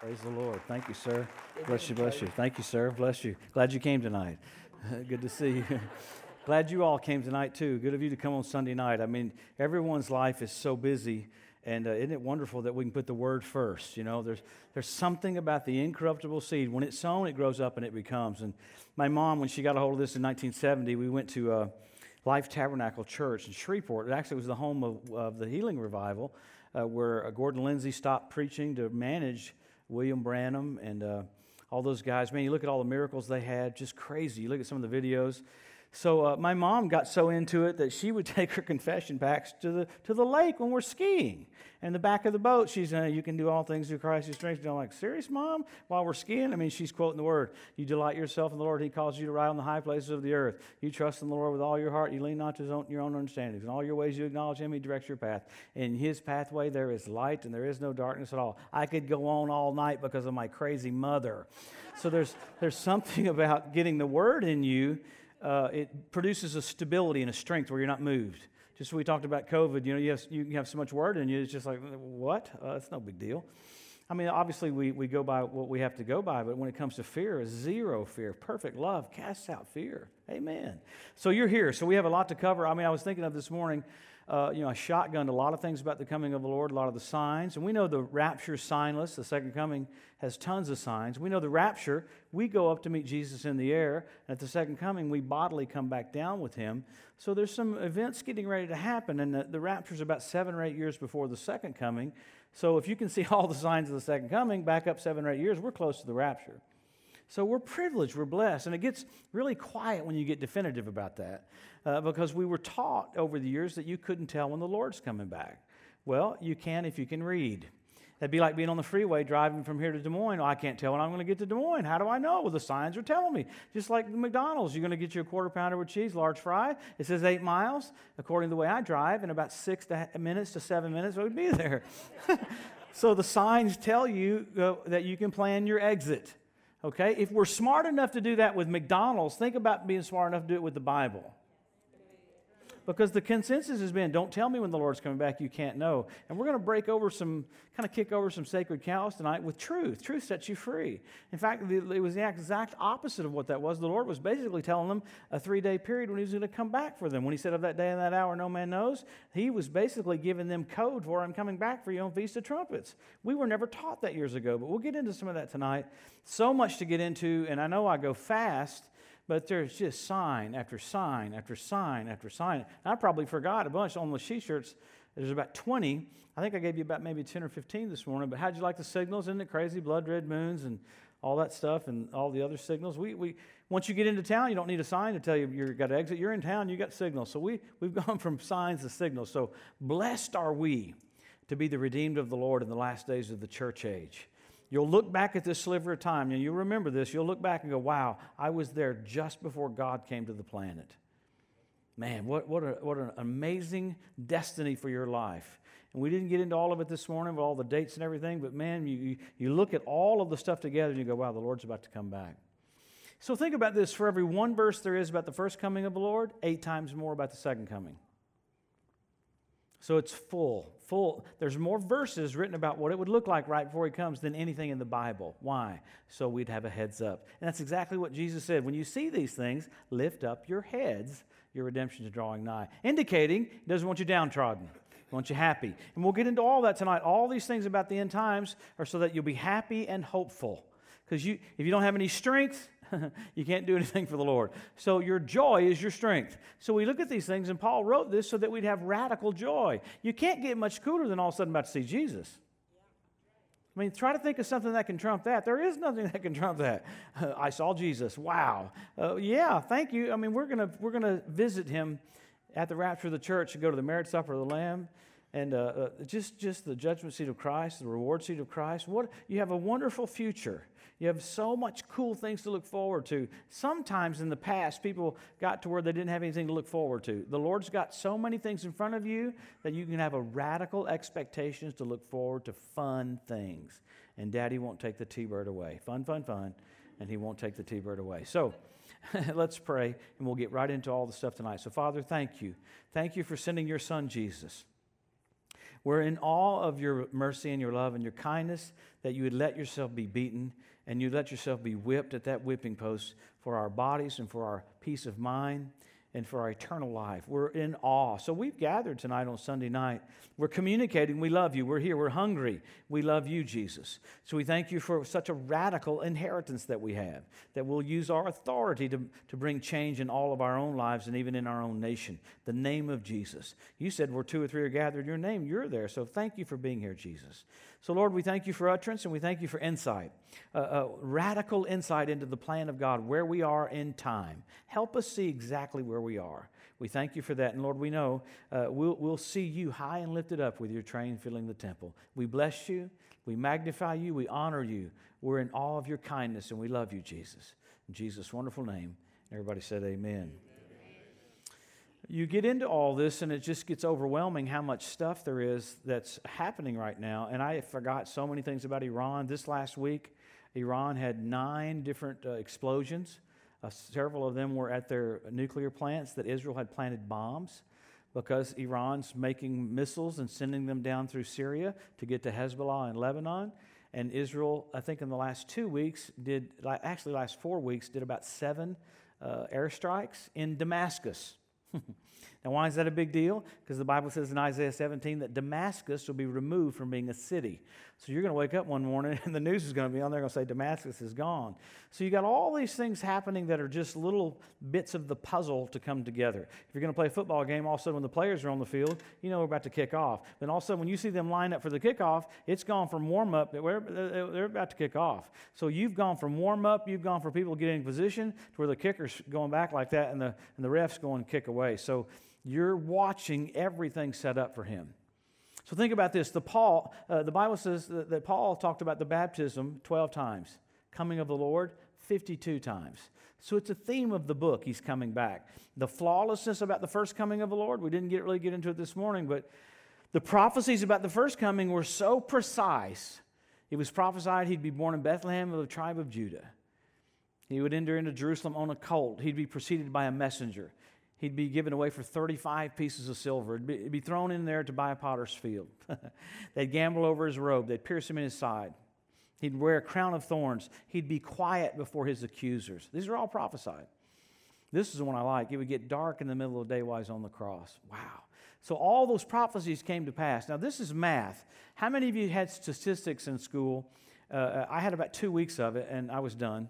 Praise the Lord. Thank you, sir. Bless you, bless you. Thank you, sir. Bless you. Glad you came tonight. Good to see you. Glad you all came tonight, too. Good of you to come on Sunday night. I mean, everyone's life is so busy, and uh, isn't it wonderful that we can put the word first? You know, there's, there's something about the incorruptible seed. When it's sown, it grows up and it becomes. And my mom, when she got a hold of this in 1970, we went to uh, Life Tabernacle Church in Shreveport. It actually was the home of, of the healing revival, uh, where uh, Gordon Lindsay stopped preaching to manage William Branham, and uh, all those guys. Man, you look at all the miracles they had, just crazy. You look at some of the videos. So uh, my mom got so into it that she would take her confession packs to the, to the lake when we're skiing. In the back of the boat, she's, uh, you can do all things through Christ who strengthens you. I'm like, serious, mom? While we're skiing? I mean, she's quoting the word. You delight yourself in the Lord. He calls you to ride on the high places of the earth. You trust in the Lord with all your heart. You lean not to your own understanding. In all your ways you acknowledge him. He directs your path. In his pathway there is light and there is no darkness at all. I could go on all night because of my crazy mother. So there's, there's something about getting the word in you uh, it produces a stability and a strength where you're not moved. Just we talked about COVID, you know, you have, you have so much word in you, it's just like, what? Uh, it's no big deal. I mean, obviously, we, we go by what we have to go by, but when it comes to fear, zero fear. Perfect love casts out fear. Amen. So you're here. So we have a lot to cover. I mean, I was thinking of this morning, uh, you know, shotgunned a lot of things about the coming of the Lord, a lot of the signs. And we know the rapture signless. The second coming has tons of signs. We know the rapture, we go up to meet Jesus in the air. And at the second coming, we bodily come back down with him. So there's some events getting ready to happen. And the, the rapture is about seven or eight years before the second coming. So if you can see all the signs of the second coming, back up seven or eight years, we're close to the rapture. So we're privileged, we're blessed. And it gets really quiet when you get definitive about that uh, because we were taught over the years that you couldn't tell when the Lord's coming back. Well, you can if you can read. That'd be like being on the freeway driving from here to Des Moines. Oh, I can't tell when I'm going to get to Des Moines. How do I know? Well, the signs are telling me. Just like McDonald's, you're going to get you a quarter pounder with cheese, large fry. It says eight miles. According to the way I drive, in about six to minutes to seven minutes, we'd be there. so the signs tell you uh, that you can plan your exit. Okay? If we're smart enough to do that with McDonald's, think about being smart enough to do it with the Bible. Because the consensus has been don't tell me when the Lord's coming back, you can't know. And we're going to break over some, kind of kick over some sacred cows tonight with truth. Truth sets you free. In fact, it was the exact opposite of what that was. The Lord was basically telling them a three day period when He was going to come back for them. When He said, Of that day and that hour, no man knows, He was basically giving them code for I'm coming back for you on Feast of Trumpets. We were never taught that years ago, but we'll get into some of that tonight. So much to get into, and I know I go fast but there's just sign after sign after sign after sign. And I probably forgot a bunch on the she shirts. There's about 20. I think I gave you about maybe 10 or 15 this morning. But how'd you like the signals? Isn't it crazy? Blood red moons and all that stuff and all the other signals. We, we, once you get into town, you don't need a sign to tell you you've got to exit. You're in town, you got signals. So we, we've gone from signs to signals. So blessed are we to be the redeemed of the Lord in the last days of the church age. You'll look back at this sliver of time and you remember this. You'll look back and go, wow, I was there just before God came to the planet. Man, what, what, a, what an amazing destiny for your life. And we didn't get into all of it this morning with all the dates and everything, but man, you, you look at all of the stuff together and you go, wow, the Lord's about to come back. So think about this for every one verse there is about the first coming of the Lord, eight times more about the second coming. So it's full, full. There's more verses written about what it would look like right before he comes than anything in the Bible. Why? So we'd have a heads up. And that's exactly what Jesus said. When you see these things, lift up your heads. Your redemption is drawing nigh, indicating he doesn't want you downtrodden. Wants you happy. And we'll get into all that tonight. All these things about the end times are so that you'll be happy and hopeful. Because you, if you don't have any strength, you can't do anything for the Lord. So your joy is your strength. So we look at these things, and Paul wrote this so that we'd have radical joy. You can't get much cooler than all of a sudden about to see Jesus. I mean, try to think of something that can trump that. There is nothing that can trump that. Uh, I saw Jesus. Wow. Uh, yeah, thank you. I mean, we're gonna we're gonna visit him at the rapture of the church and go to the marriage supper of the Lamb and uh, uh, just just the judgment seat of Christ, the reward seat of Christ. What you have a wonderful future. You have so much cool things to look forward to. Sometimes in the past, people got to where they didn't have anything to look forward to. The Lord's got so many things in front of you that you can have a radical expectations to look forward to fun things. And Daddy won't take the T-bird away. Fun, fun, fun, and He won't take the T-bird away. So. let's pray and we'll get right into all the stuff tonight. So, Father, thank you. Thank you for sending your son, Jesus. We're in awe of your mercy and your love and your kindness that you would let yourself be beaten and you let yourself be whipped at that whipping post for our bodies and for our peace of mind and for our eternal life. We're in awe. So we've gathered tonight on Sunday night. We're communicating. We love you. We're here. We're hungry. We love you, Jesus. So we thank you for such a radical inheritance that we have, that we'll use our authority to, to bring change in all of our own lives and even in our own nation. The name of Jesus. You said where two or three are gathered in your name, you're there. So thank you for being here, Jesus. So, Lord, we thank you for utterance and we thank you for insight, uh, uh, radical insight into the plan of God, where we are in time. Help us see exactly where we are. We thank you for that. And Lord, we know uh, we'll, we'll see you high and lifted up with your train filling the temple. We bless you, we magnify you, we honor you. We're in awe of your kindness and we love you, Jesus. In Jesus' wonderful name, everybody said, Amen you get into all this and it just gets overwhelming how much stuff there is that's happening right now. And I forgot so many things about Iran. This last week, Iran had nine different uh, explosions. Uh, several of them were at their nuclear plants that Israel had planted bombs because Iran's making missiles and sending them down through Syria to get to Hezbollah in Lebanon. And Israel, I think in the last two weeks, did, actually, last four weeks, did about seven uh, airstrikes in Damascus. now, why is that a big deal? Because the Bible says in Isaiah 17 that Damascus will be removed from being a city. So you're going to wake up one morning and the news is going to be on there going to say Damascus is gone. So you got all these things happening that are just little bits of the puzzle to come together. If you're going to play a football game, all of a sudden when the players are on the field, you know we're about to kick off. Then all of a sudden when you see them line up for the kickoff, it's gone from warm up, they're about to kick off. So you've gone from warm up, you've gone for people getting in position to where the kicker's going back like that and the, and the ref's going kick away. So you're watching everything set up for him. So think about this. The, Paul, uh, the Bible says that, that Paul talked about the baptism 12 times, coming of the Lord 52 times. So it's a theme of the book. He's coming back. The flawlessness about the first coming of the Lord, we didn't get, really get into it this morning, but the prophecies about the first coming were so precise. It was prophesied he'd be born in Bethlehem of the tribe of Judah. He would enter into Jerusalem on a colt. He'd be preceded by a messenger he'd be given away for 35 pieces of silver. It'd be, it'd be thrown in there to buy a potter's field. They'd gamble over his robe, they'd pierce him in his side. He'd wear a crown of thorns. He'd be quiet before his accusers. These are all prophesied. This is the one I like. It would get dark in the middle of the day while he's on the cross. Wow. So all those prophecies came to pass. Now, this is math. How many of you had statistics in school? Uh, I had about two weeks of it, and I was done.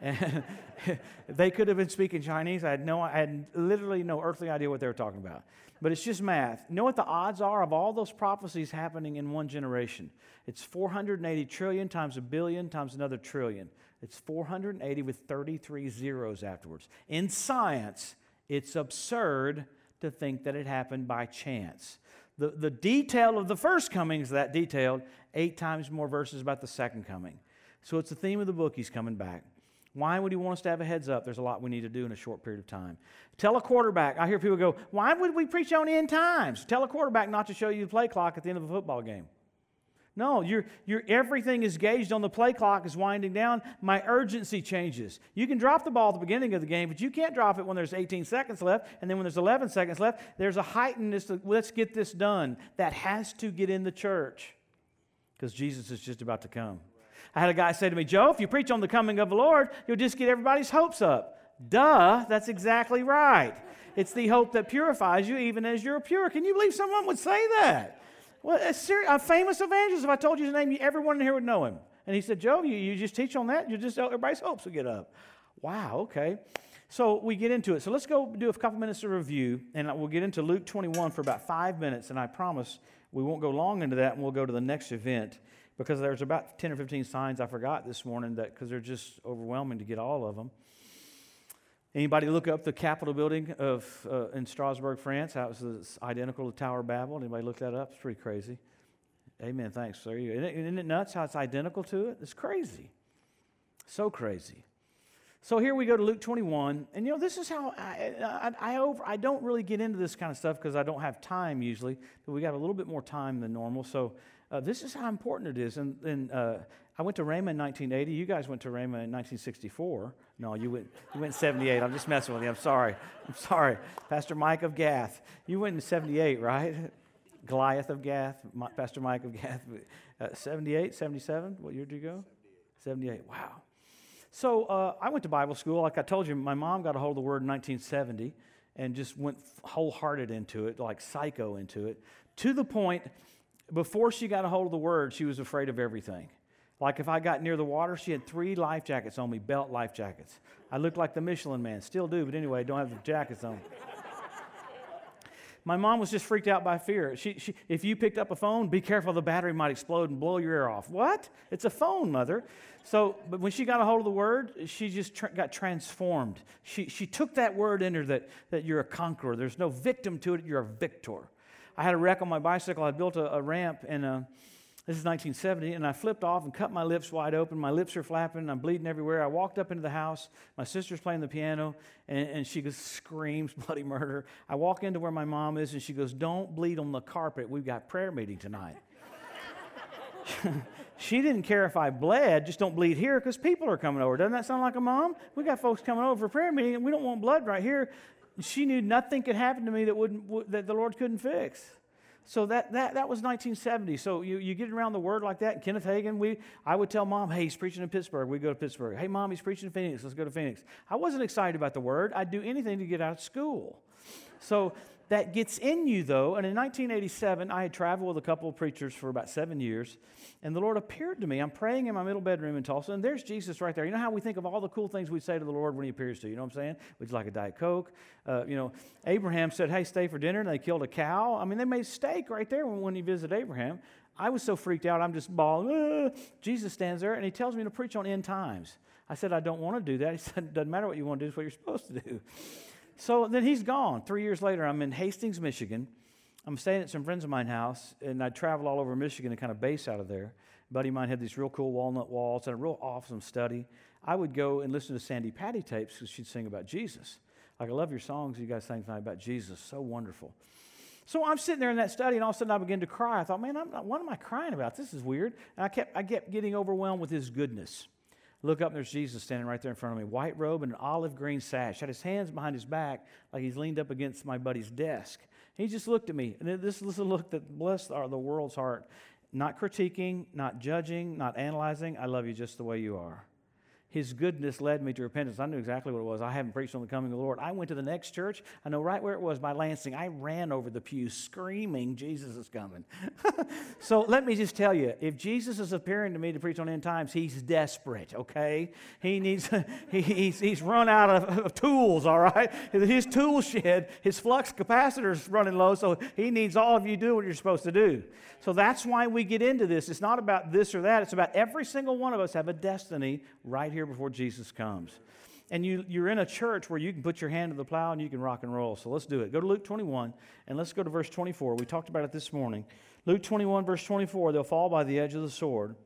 And they could have been speaking Chinese. I had, no, I had literally no earthly idea what they were talking about. But it's just math. Know what the odds are of all those prophecies happening in one generation? It's 480 trillion times a billion times another trillion. It's 480 with 33 zeros afterwards. In science, it's absurd to think that it happened by chance. The, the detail of the first coming is that detailed, eight times more verses about the second coming. So it's the theme of the book, he's coming back. Why would he want us to have a heads up? There's a lot we need to do in a short period of time. Tell a quarterback. I hear people go, Why would we preach on end times? Tell a quarterback not to show you the play clock at the end of a football game. No, you're, you're, everything is gauged on the play clock is winding down. My urgency changes. You can drop the ball at the beginning of the game, but you can't drop it when there's 18 seconds left. And then when there's 11 seconds left, there's a heightenedness. let's get this done. That has to get in the church because Jesus is just about to come. I had a guy say to me, Joe, if you preach on the coming of the Lord, you'll just get everybody's hopes up. Duh, that's exactly right. It's the hope that purifies you even as you're pure. Can you believe someone would say that? Well, a, a famous evangelist, if I told you his name, everyone in here would know him. And he said, Joe, you, you just teach on that, you just uh, everybody's hopes will get up. Wow, okay. So we get into it. So let's go do a couple minutes of review, and we'll get into Luke 21 for about five minutes, and I promise we won't go long into that, and we'll go to the next event because there's about 10 or 15 signs I forgot this morning that because they're just overwhelming to get all of them. Anybody look up the Capitol building of uh, in Strasbourg, France? How was identical to Tower of Babel. Anybody look that up? It's pretty crazy. Amen. Thanks. There you go. Isn't it, isn't it nuts how it's identical to it? It's crazy. So crazy. So here we go to Luke 21, and you know this is how I I, I, over, I don't really get into this kind of stuff because I don't have time usually. But we got a little bit more time than normal, so uh, this is how important it is. And, and uh, I went to Rhema in 1980. You guys went to Rhema in 1964. No, you went, you went in 78. I'm just messing with you. I'm sorry. I'm sorry. Pastor Mike of Gath. You went in 78, right? Goliath of Gath, Pastor Mike of Gath, uh, 78, 77. What year did you go? 78. Wow. So uh, I went to Bible school. Like I told you, my mom got a hold of the word in 1970 and just went wholehearted into it, like psycho into it, to the point before she got a hold of the word, she was afraid of everything. Like if I got near the water, she had three life jackets on me, belt life jackets. I looked like the Michelin man, still do, but anyway, don't have the jackets on. My mom was just freaked out by fear. She, she, if you picked up a phone, be careful, the battery might explode and blow your ear off. What? It's a phone, mother. So, but when she got a hold of the word, she just tra- got transformed. She, she took that word in her that, that you're a conqueror. There's no victim to it, you're a victor. I had a wreck on my bicycle. I built a, a ramp and a, this is 1970, and I flipped off and cut my lips wide open. My lips are flapping, I'm bleeding everywhere. I walked up into the house. My sister's playing the piano, and, and she goes, screams bloody murder. I walk into where my mom is, and she goes, Don't bleed on the carpet. We've got prayer meeting tonight. she didn't care if I bled, just don't bleed here because people are coming over. Doesn't that sound like a mom? We got folks coming over for prayer meeting, and we don't want blood right here. She knew nothing could happen to me that, wouldn't, that the Lord couldn't fix. So that, that, that was 1970. So you, you get around the word like that. Kenneth Hagin, we, I would tell mom, hey, he's preaching in Pittsburgh. We go to Pittsburgh. Hey, mom, he's preaching in Phoenix. Let's go to Phoenix. I wasn't excited about the word. I'd do anything to get out of school. So that gets in you, though. And in 1987, I had traveled with a couple of preachers for about seven years. And the Lord appeared to me. I'm praying in my middle bedroom in Tulsa, and there's Jesus right there. You know how we think of all the cool things we say to the Lord when He appears to you? You know what I'm saying? Would you like a Diet Coke? Uh, you know, Abraham said, Hey, stay for dinner, and they killed a cow. I mean, they made steak right there when, when he visited Abraham. I was so freaked out, I'm just bawling. Ah. Jesus stands there, and He tells me to preach on end times. I said, I don't want to do that. He said, It doesn't matter what you want to do, it's what you're supposed to do. So then he's gone. Three years later, I'm in Hastings, Michigan. I'm staying at some friends of mine's house, and I travel all over Michigan to kind of base out of there. A buddy of mine had these real cool walnut walls and a real awesome study. I would go and listen to Sandi Patty tapes because she'd sing about Jesus. Like, I love your songs you guys sang tonight about Jesus. So wonderful. So I'm sitting there in that study, and all of a sudden I begin to cry. I thought, man, not, what am I crying about? This is weird. And I kept, I kept getting overwhelmed with his goodness. Look up, and there's Jesus standing right there in front of me, white robe and an olive green sash. Had his hands behind his back, like he's leaned up against my buddy's desk. He just looked at me, and this is a look that blessed the world's heart. Not critiquing, not judging, not analyzing. I love you just the way you are. His goodness led me to repentance. I knew exactly what it was. I haven't preached on the coming of the Lord. I went to the next church. I know right where it was by Lansing. I ran over the pew screaming, Jesus is coming. so let me just tell you if Jesus is appearing to me to preach on end times, he's desperate, okay? He needs, he, he's, he's run out of, of tools, all right? His tool shed, his flux capacitor is running low, so he needs all of you do what you're supposed to do. So that's why we get into this. It's not about this or that, it's about every single one of us have a destiny right here here before Jesus comes. And you, you're in a church where you can put your hand to the plow and you can rock and roll. So let's do it. Go to Luke 21 and let's go to verse 24. We talked about it this morning. Luke 21, verse 24 they'll fall by the edge of the sword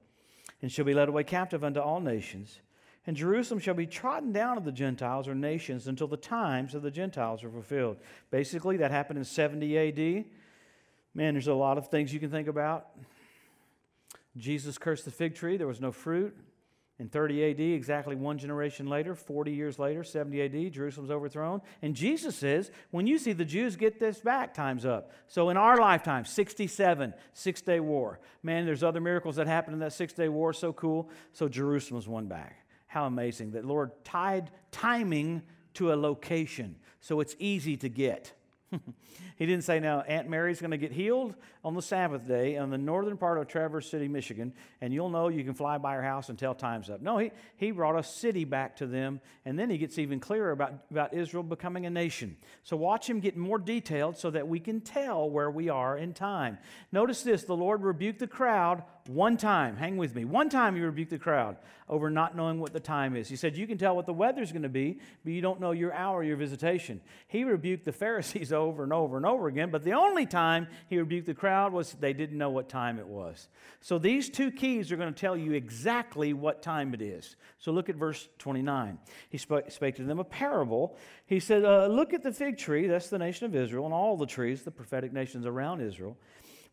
and shall be led away captive unto all nations. And Jerusalem shall be trodden down of the Gentiles or nations until the times of the Gentiles are fulfilled. Basically, that happened in 70 AD. Man, there's a lot of things you can think about. Jesus cursed the fig tree, there was no fruit. In 30 AD, exactly one generation later, 40 years later, 70 AD, Jerusalem's overthrown. And Jesus says, when you see the Jews get this back, time's up. So in our lifetime, 67, six day war. Man, there's other miracles that happened in that six day war, so cool. So Jerusalem's won back. How amazing that Lord tied timing to a location so it's easy to get. he didn't say, now, Aunt Mary's going to get healed on the Sabbath day in the northern part of Traverse City, Michigan, and you'll know you can fly by her house until time's up. No, he, he brought a city back to them, and then he gets even clearer about, about Israel becoming a nation. So watch him get more detailed so that we can tell where we are in time. Notice this the Lord rebuked the crowd one time. Hang with me. One time he rebuked the crowd over not knowing what the time is. He said, You can tell what the weather's going to be, but you don't know your hour, your visitation. He rebuked the Pharisees over and over and over again, but the only time he rebuked the crowd was they didn't know what time it was. So these two keys are going to tell you exactly what time it is. So look at verse 29. He spoke, to them a parable. He said, uh, Look at the fig tree, that's the nation of Israel, and all the trees, the prophetic nations around Israel.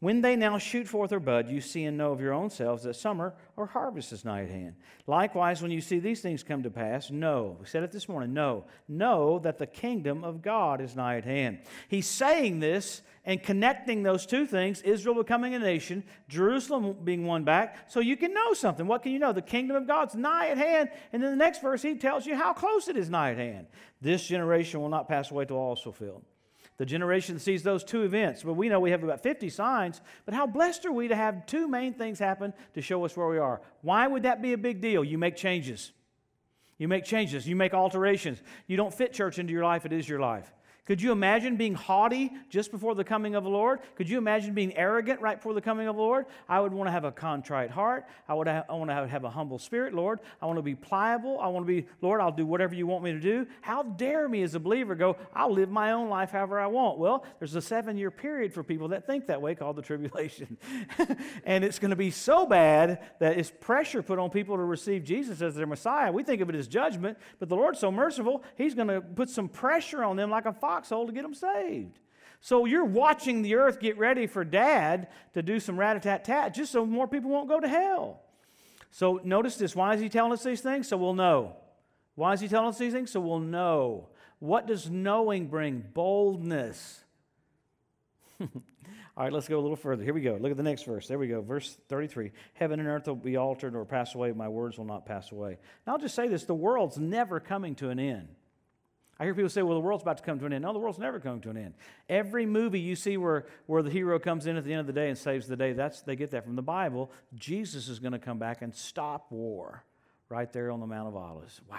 When they now shoot forth their bud, you see and know of your own selves that summer or harvest is nigh at hand. Likewise, when you see these things come to pass, know, we said it this morning, know, know that the kingdom of God is nigh at hand. He's saying this and connecting those two things Israel becoming a nation, Jerusalem being won back, so you can know something. What can you know? The kingdom of God's nigh at hand. And then the next verse, he tells you how close it is nigh at hand. This generation will not pass away till all is fulfilled. The generation sees those two events. But we know we have about 50 signs. But how blessed are we to have two main things happen to show us where we are? Why would that be a big deal? You make changes. You make changes. You make alterations. You don't fit church into your life, it is your life. Could you imagine being haughty just before the coming of the Lord? Could you imagine being arrogant right before the coming of the Lord? I would want to have a contrite heart. I, would have, I want to have, a humble spirit, Lord. I want to be pliable. I want to be, Lord, I'll do whatever you want me to do. How dare me as a believer go, I'll live my own life however I want? Well, there's a seven year period for people that think that way called the tribulation. and it's going to be so bad that it's pressure put on people to receive Jesus as their Messiah. We think of it as judgment, but the Lord's so merciful, He's going to put some pressure on them like a foxhole to get them saved. So you're watching the earth get ready for dad to do some rat a tat tat just so more people won't go to hell. So notice this. Why is he telling us these things? So we'll know. Why is he telling us these things? So we'll know. What does knowing bring? Boldness. All right, let's go a little further. Here we go. Look at the next verse. There we go. Verse 33. Heaven and earth will be altered or pass away. My words will not pass away. Now, I'll just say this the world's never coming to an end. I hear people say, well, the world's about to come to an end. No, the world's never coming to an end. Every movie you see where, where the hero comes in at the end of the day and saves the day, that's, they get that from the Bible. Jesus is going to come back and stop war right there on the Mount of Olives. Wow.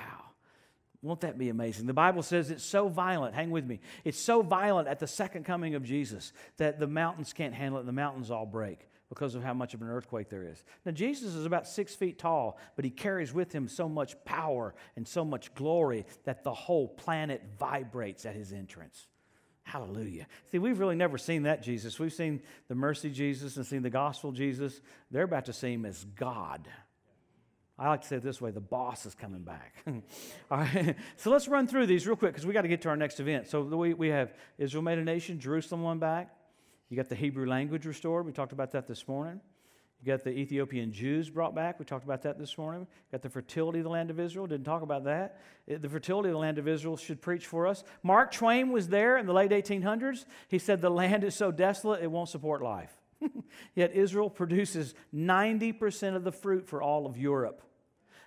Won't that be amazing? The Bible says it's so violent. Hang with me. It's so violent at the second coming of Jesus that the mountains can't handle it the mountains all break because of how much of an earthquake there is. Now, Jesus is about six feet tall, but he carries with him so much power and so much glory that the whole planet vibrates at his entrance. Hallelujah. See, we've really never seen that Jesus. We've seen the mercy Jesus and seen the gospel Jesus. They're about to see him as God. I like to say it this way the boss is coming back. All right, so let's run through these real quick because we got to get to our next event. So we, we have Israel made a nation, Jerusalem won back, you got the Hebrew language restored. We talked about that this morning. You got the Ethiopian Jews brought back. We talked about that this morning. You got the fertility of the land of Israel. Didn't talk about that. The fertility of the land of Israel should preach for us. Mark Twain was there in the late 1800s. He said, The land is so desolate, it won't support life. Yet Israel produces 90% of the fruit for all of Europe.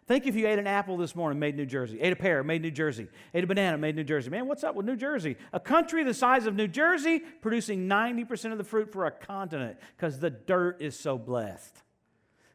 Think if you ate an apple this morning, made New Jersey, ate a pear, made New Jersey, ate a banana, made New Jersey. Man, what's up with New Jersey? A country the size of New Jersey producing 90% of the fruit for a continent because the dirt is so blessed.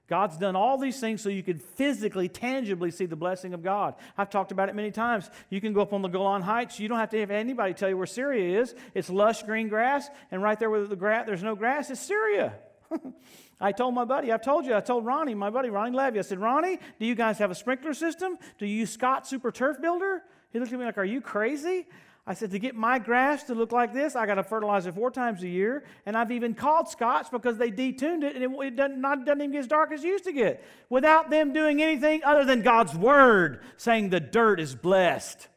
God's done all these things so you can physically, tangibly see the blessing of God. I've talked about it many times. You can go up on the Golan Heights. You don't have to have anybody tell you where Syria is. It's lush green grass, and right there where the grass, there's no grass, it's Syria. I told my buddy, I've told you, I told Ronnie, my buddy Ronnie Levy, I said, Ronnie, do you guys have a sprinkler system? Do you use Scott Super Turf Builder? He looked at me like, Are you crazy? I said, to get my grass to look like this, I got to fertilize it four times a year. And I've even called Scotts because they detuned it and it, it doesn't, not, doesn't even get as dark as it used to get. Without them doing anything other than God's word saying the dirt is blessed,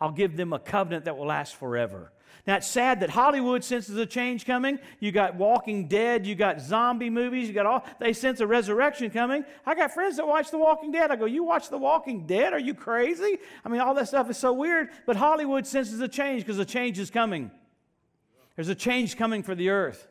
I'll give them a covenant that will last forever. Now, it's sad that Hollywood senses a change coming. You got Walking Dead, you got zombie movies, you got all, they sense a resurrection coming. I got friends that watch The Walking Dead. I go, You watch The Walking Dead? Are you crazy? I mean, all that stuff is so weird, but Hollywood senses a change because a change is coming. There's a change coming for the earth.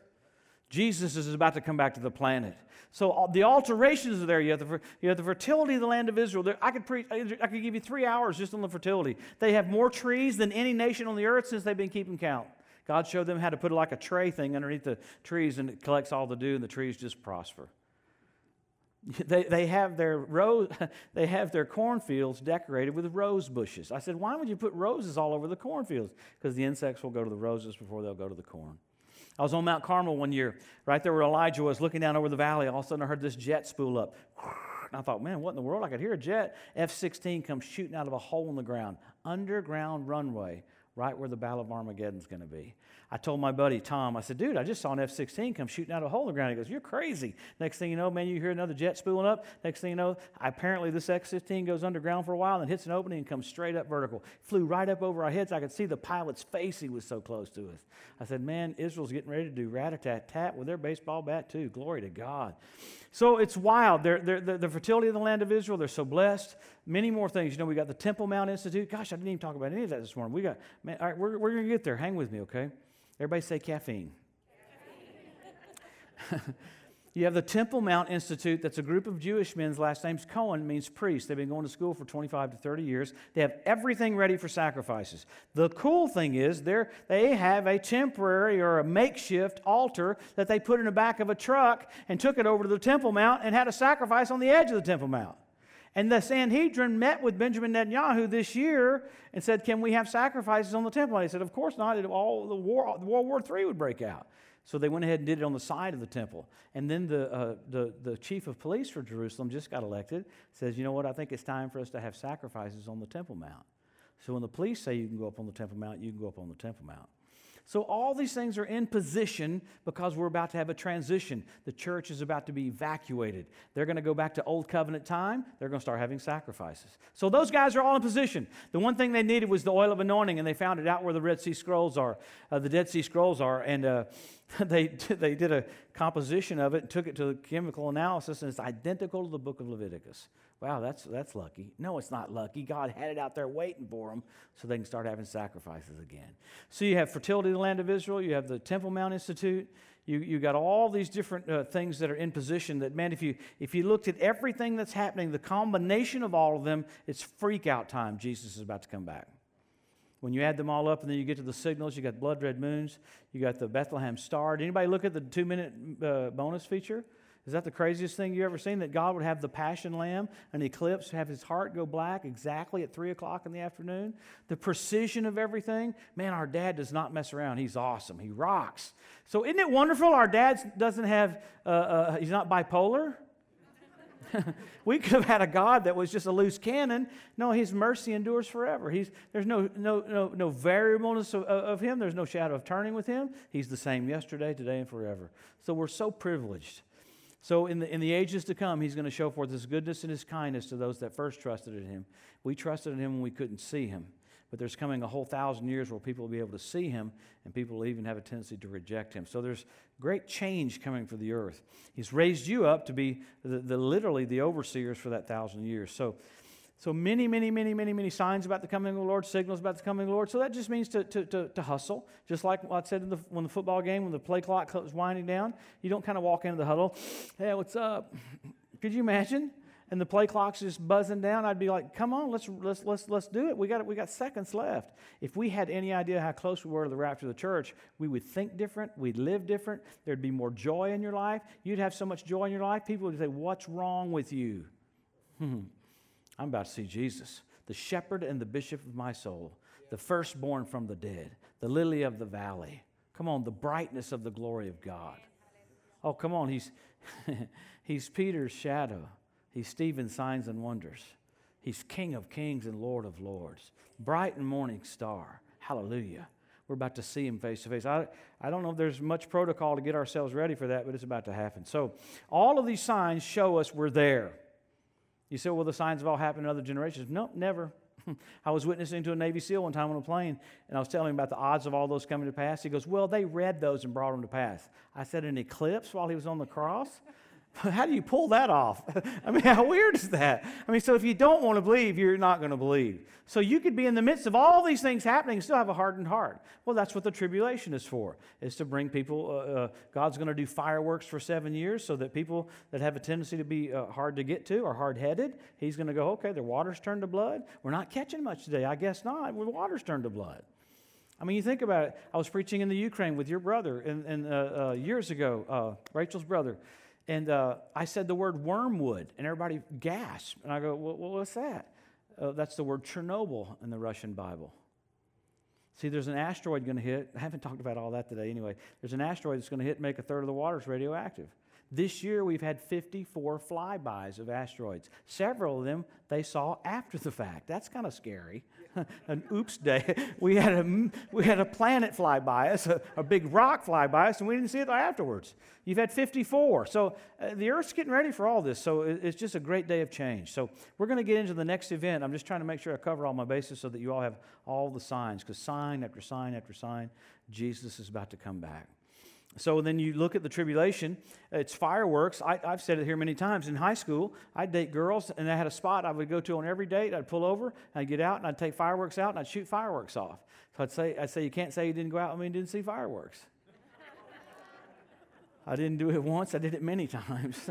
Jesus is about to come back to the planet. So uh, the alterations are there. You have the, you have the fertility of the land of Israel. I, could pre, I could give you three hours just on the fertility. They have more trees than any nation on the earth since they've been keeping count. God showed them how to put like a tray thing underneath the trees and it collects all the dew and the trees just prosper. They, they, have their rose, they have their cornfields decorated with rose bushes. I said, why would you put roses all over the cornfields? Because the insects will go to the roses before they'll go to the corn. I was on Mount Carmel one year, right there where Elijah was, looking down over the valley. All of a sudden, I heard this jet spool up. And I thought, man, what in the world? I could hear a jet. F 16 comes shooting out of a hole in the ground, underground runway, right where the Battle of Armageddon's going to be. I told my buddy Tom, I said, dude, I just saw an F 16 come shooting out of a hole in the ground. He goes, You're crazy. Next thing you know, man, you hear another jet spooling up. Next thing you know, apparently this F 16 goes underground for a while and hits an opening and comes straight up vertical. Flew right up over our heads. I could see the pilot's face. He was so close to us. I said, Man, Israel's getting ready to do rat a tat tat with their baseball bat, too. Glory to God. So it's wild. They're, they're, the fertility of the land of Israel, they're so blessed. Many more things. You know, we got the Temple Mount Institute. Gosh, I didn't even talk about any of that this morning. We got, man, all right, we're, we're going to get there. Hang with me, okay? Everybody say caffeine. caffeine. you have the Temple Mount Institute, that's a group of Jewish men's last name's Cohen, means priest. They've been going to school for 25 to 30 years. They have everything ready for sacrifices. The cool thing is they have a temporary or a makeshift altar that they put in the back of a truck and took it over to the Temple Mount and had a sacrifice on the edge of the Temple Mount. And the Sanhedrin met with Benjamin Netanyahu this year and said, Can we have sacrifices on the temple? And he said, Of course not. It, all, the war, World War III would break out. So they went ahead and did it on the side of the temple. And then the, uh, the, the chief of police for Jerusalem just got elected, says, You know what? I think it's time for us to have sacrifices on the Temple Mount. So when the police say you can go up on the Temple Mount, you can go up on the Temple Mount. So, all these things are in position because we're about to have a transition. The church is about to be evacuated. They're going to go back to Old Covenant time. They're going to start having sacrifices. So, those guys are all in position. The one thing they needed was the oil of anointing, and they found it out where the Red Sea Scrolls are, uh, the Dead Sea Scrolls are. And uh, they, they did a composition of it and took it to the chemical analysis, and it's identical to the book of Leviticus. Wow, that's, that's lucky. No, it's not lucky. God had it out there waiting for them so they can start having sacrifices again. So you have fertility in the land of Israel, you have the Temple Mount Institute, you, you got all these different uh, things that are in position that, man, if you, if you looked at everything that's happening, the combination of all of them, it's freak out time. Jesus is about to come back. When you add them all up and then you get to the signals, you got blood red moons, you got the Bethlehem star. Did anybody look at the two minute uh, bonus feature? Is that the craziest thing you've ever seen? That God would have the passion lamb, an eclipse, have his heart go black exactly at 3 o'clock in the afternoon? The precision of everything? Man, our dad does not mess around. He's awesome. He rocks. So isn't it wonderful our dad doesn't have, uh, uh, he's not bipolar? we could have had a God that was just a loose cannon. No, His mercy endures forever. He's, there's no, no, no, no variableness of, of Him, there's no shadow of turning with Him. He's the same yesterday, today, and forever. So we're so privileged so, in the, in the ages to come, he's going to show forth his goodness and his kindness to those that first trusted in him. We trusted in him when we couldn't see him. But there's coming a whole thousand years where people will be able to see him, and people will even have a tendency to reject him. So, there's great change coming for the earth. He's raised you up to be the, the literally the overseers for that thousand years. So, so many, many, many, many, many signs about the coming of the Lord, signals about the coming of the Lord. So that just means to, to, to, to hustle. Just like I said in the, when the football game, when the play clock was winding down, you don't kind of walk into the huddle, hey, what's up? Could you imagine? And the play clock's just buzzing down. I'd be like, come on, let's, let's, let's, let's do it. We got, we got seconds left. If we had any idea how close we were to the rapture of the church, we would think different. We'd live different. There'd be more joy in your life. You'd have so much joy in your life. People would say, what's wrong with you? I'm about to see Jesus, the shepherd and the bishop of my soul, the firstborn from the dead, the lily of the valley. Come on, the brightness of the glory of God. Oh, come on, he's, he's Peter's shadow. He's Stephen's signs and wonders. He's King of kings and Lord of lords. Bright and morning star. Hallelujah. We're about to see him face to face. I, I don't know if there's much protocol to get ourselves ready for that, but it's about to happen. So, all of these signs show us we're there. You say, well, the signs have all happened in other generations. No, never. I was witnessing to a Navy SEAL one time on a plane, and I was telling him about the odds of all those coming to pass. He goes, Well, they read those and brought them to pass. I said, An eclipse while he was on the cross? How do you pull that off? I mean, how weird is that? I mean, so if you don't want to believe, you're not going to believe. So you could be in the midst of all these things happening and still have a hardened heart. Well, that's what the tribulation is for, is to bring people, uh, uh, God's going to do fireworks for seven years so that people that have a tendency to be uh, hard to get to are hard-headed, he's going to go, okay, their water's turned to blood. We're not catching much today. I guess not. The water's turned to blood. I mean, you think about it. I was preaching in the Ukraine with your brother and, and uh, uh, years ago, uh, Rachel's brother. And uh, I said the word wormwood, and everybody gasped. And I go, well, what's that? Uh, that's the word Chernobyl in the Russian Bible. See, there's an asteroid going to hit. I haven't talked about all that today anyway. There's an asteroid that's going to hit and make a third of the waters radioactive. This year, we've had 54 flybys of asteroids. Several of them they saw after the fact. That's kind of scary. An oops day. We had a, we had a planet fly by us, a, a, big rock fly by us, and we didn't see it afterwards. You've had 54. So uh, the Earth's getting ready for all this. So it, it's just a great day of change. So we're going to get into the next event. I'm just trying to make sure I cover all my bases so that you all have all the signs, because sign after sign after sign, Jesus is about to come back. So then you look at the tribulation, it's fireworks. I, have said it here many times. In high school, I'd date girls, and I had a spot I would go to on every date. I'd pull over, I'd get out, and I'd take fireworks out, and I'd shoot fireworks off. So I'd say, I'd say You can't say you didn't go out with me and didn't see fireworks. I didn't do it once, I did it many times.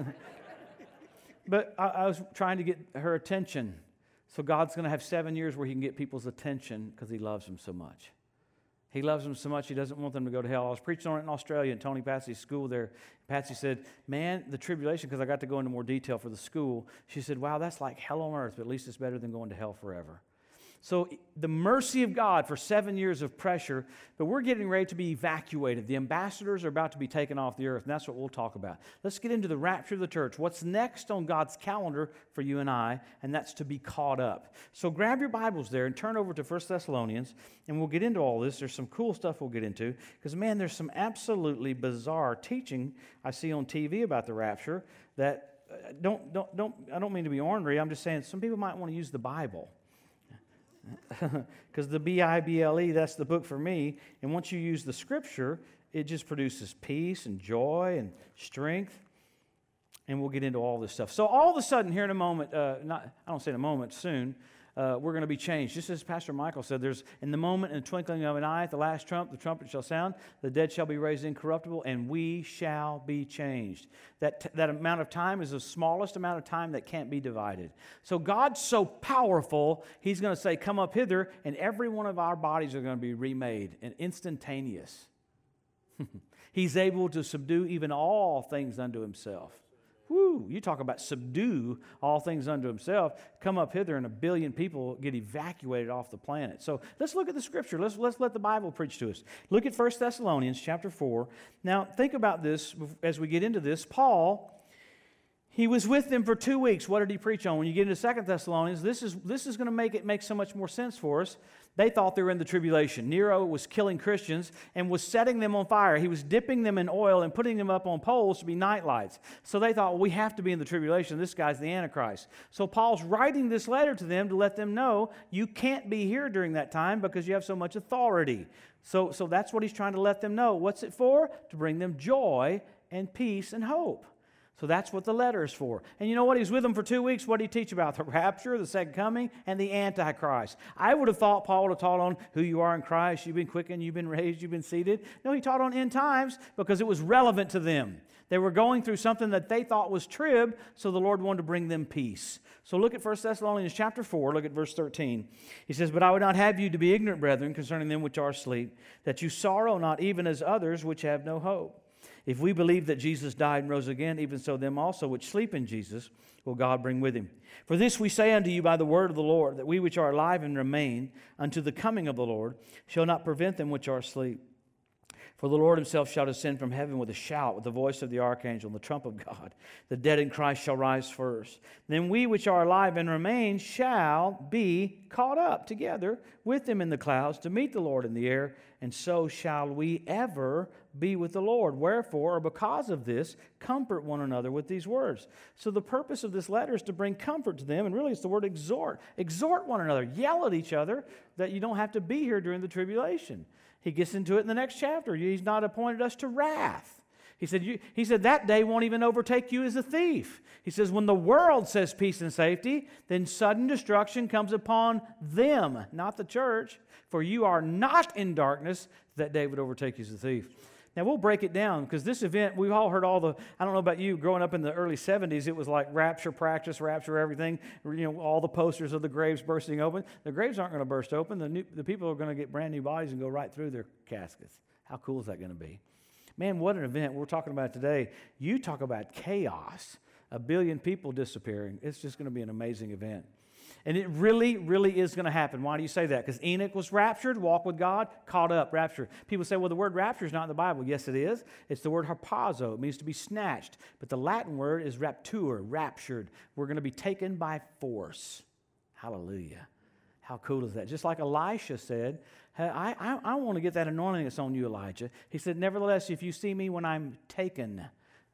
but I, I was trying to get her attention. So God's going to have seven years where He can get people's attention because He loves them so much. He loves them so much, he doesn't want them to go to hell. I was preaching on it in Australia in Tony Patsy's school there. Patsy said, Man, the tribulation, because I got to go into more detail for the school, she said, Wow, that's like hell on earth, but at least it's better than going to hell forever. So, the mercy of God for seven years of pressure, but we're getting ready to be evacuated. The ambassadors are about to be taken off the earth, and that's what we'll talk about. Let's get into the rapture of the church. What's next on God's calendar for you and I, and that's to be caught up. So, grab your Bibles there and turn over to 1 Thessalonians, and we'll get into all this. There's some cool stuff we'll get into, because, man, there's some absolutely bizarre teaching I see on TV about the rapture that uh, don't, don't, don't, I don't mean to be ornery. I'm just saying some people might want to use the Bible because the B I B L E, that's the book for me. And once you use the scripture, it just produces peace and joy and strength. And we'll get into all this stuff. So, all of a sudden, here in a moment, uh, not, I don't say in a moment, soon, uh, we're going to be changed. Just as Pastor Michael said, there's in the moment, in the twinkling of an eye, at the last trump, the trumpet shall sound, the dead shall be raised incorruptible, and we shall be changed. That, t- that amount of time is the smallest amount of time that can't be divided. So God's so powerful, He's going to say, Come up hither, and every one of our bodies are going to be remade and instantaneous. He's able to subdue even all things unto Himself. You talk about subdue all things unto himself. Come up hither, and a billion people get evacuated off the planet. So let's look at the scripture. Let's, let's let the Bible preach to us. Look at 1 Thessalonians chapter 4. Now, think about this as we get into this. Paul, he was with them for two weeks. What did he preach on? When you get into Second Thessalonians, this is, this is going to make it make so much more sense for us. They thought they were in the tribulation. Nero was killing Christians and was setting them on fire. He was dipping them in oil and putting them up on poles to be nightlights. So they thought, well, we have to be in the tribulation. This guy's the Antichrist. So Paul's writing this letter to them to let them know you can't be here during that time because you have so much authority. So, so that's what he's trying to let them know. What's it for? To bring them joy and peace and hope. So that's what the letter is for. And you know what? He's with them for two weeks. What did he teach about? The rapture, the second coming, and the Antichrist. I would have thought Paul would have taught on who you are in Christ. You've been quickened, you've been raised, you've been seated. No, he taught on end times because it was relevant to them. They were going through something that they thought was trib, so the Lord wanted to bring them peace. So look at 1 Thessalonians chapter 4, look at verse 13. He says, But I would not have you to be ignorant, brethren, concerning them which are asleep, that you sorrow not even as others which have no hope. If we believe that Jesus died and rose again, even so them also which sleep in Jesus will God bring with him. For this we say unto you by the word of the Lord, that we which are alive and remain unto the coming of the Lord shall not prevent them which are asleep. For the Lord himself shall descend from heaven with a shout, with the voice of the archangel, and the trump of God. The dead in Christ shall rise first. Then we which are alive and remain shall be caught up together with them in the clouds to meet the Lord in the air, and so shall we ever be with the Lord. Wherefore, or because of this, comfort one another with these words. So, the purpose of this letter is to bring comfort to them, and really it's the word exhort. Exhort one another, yell at each other that you don't have to be here during the tribulation. He gets into it in the next chapter. He's not appointed us to wrath. He said, you, he said, that day won't even overtake you as a thief. He says, when the world says peace and safety, then sudden destruction comes upon them, not the church. For you are not in darkness, that day would overtake you as a thief. Now, we'll break it down because this event, we've all heard all the, I don't know about you, growing up in the early 70s, it was like rapture practice, rapture everything, you know, all the posters of the graves bursting open. The graves aren't going to burst open. The, new, the people are going to get brand new bodies and go right through their caskets. How cool is that going to be? Man, what an event. We're talking about today. You talk about chaos, a billion people disappearing. It's just going to be an amazing event. And it really, really is going to happen. Why do you say that? Because Enoch was raptured, walked with God, caught up, raptured. People say, well, the word rapture is not in the Bible. Yes, it is. It's the word harpazo. It means to be snatched. But the Latin word is raptur, raptured. We're going to be taken by force. Hallelujah. How cool is that? Just like Elisha said, hey, I, I, I want to get that anointing that's on you, Elijah. He said, Nevertheless, if you see me when I'm taken,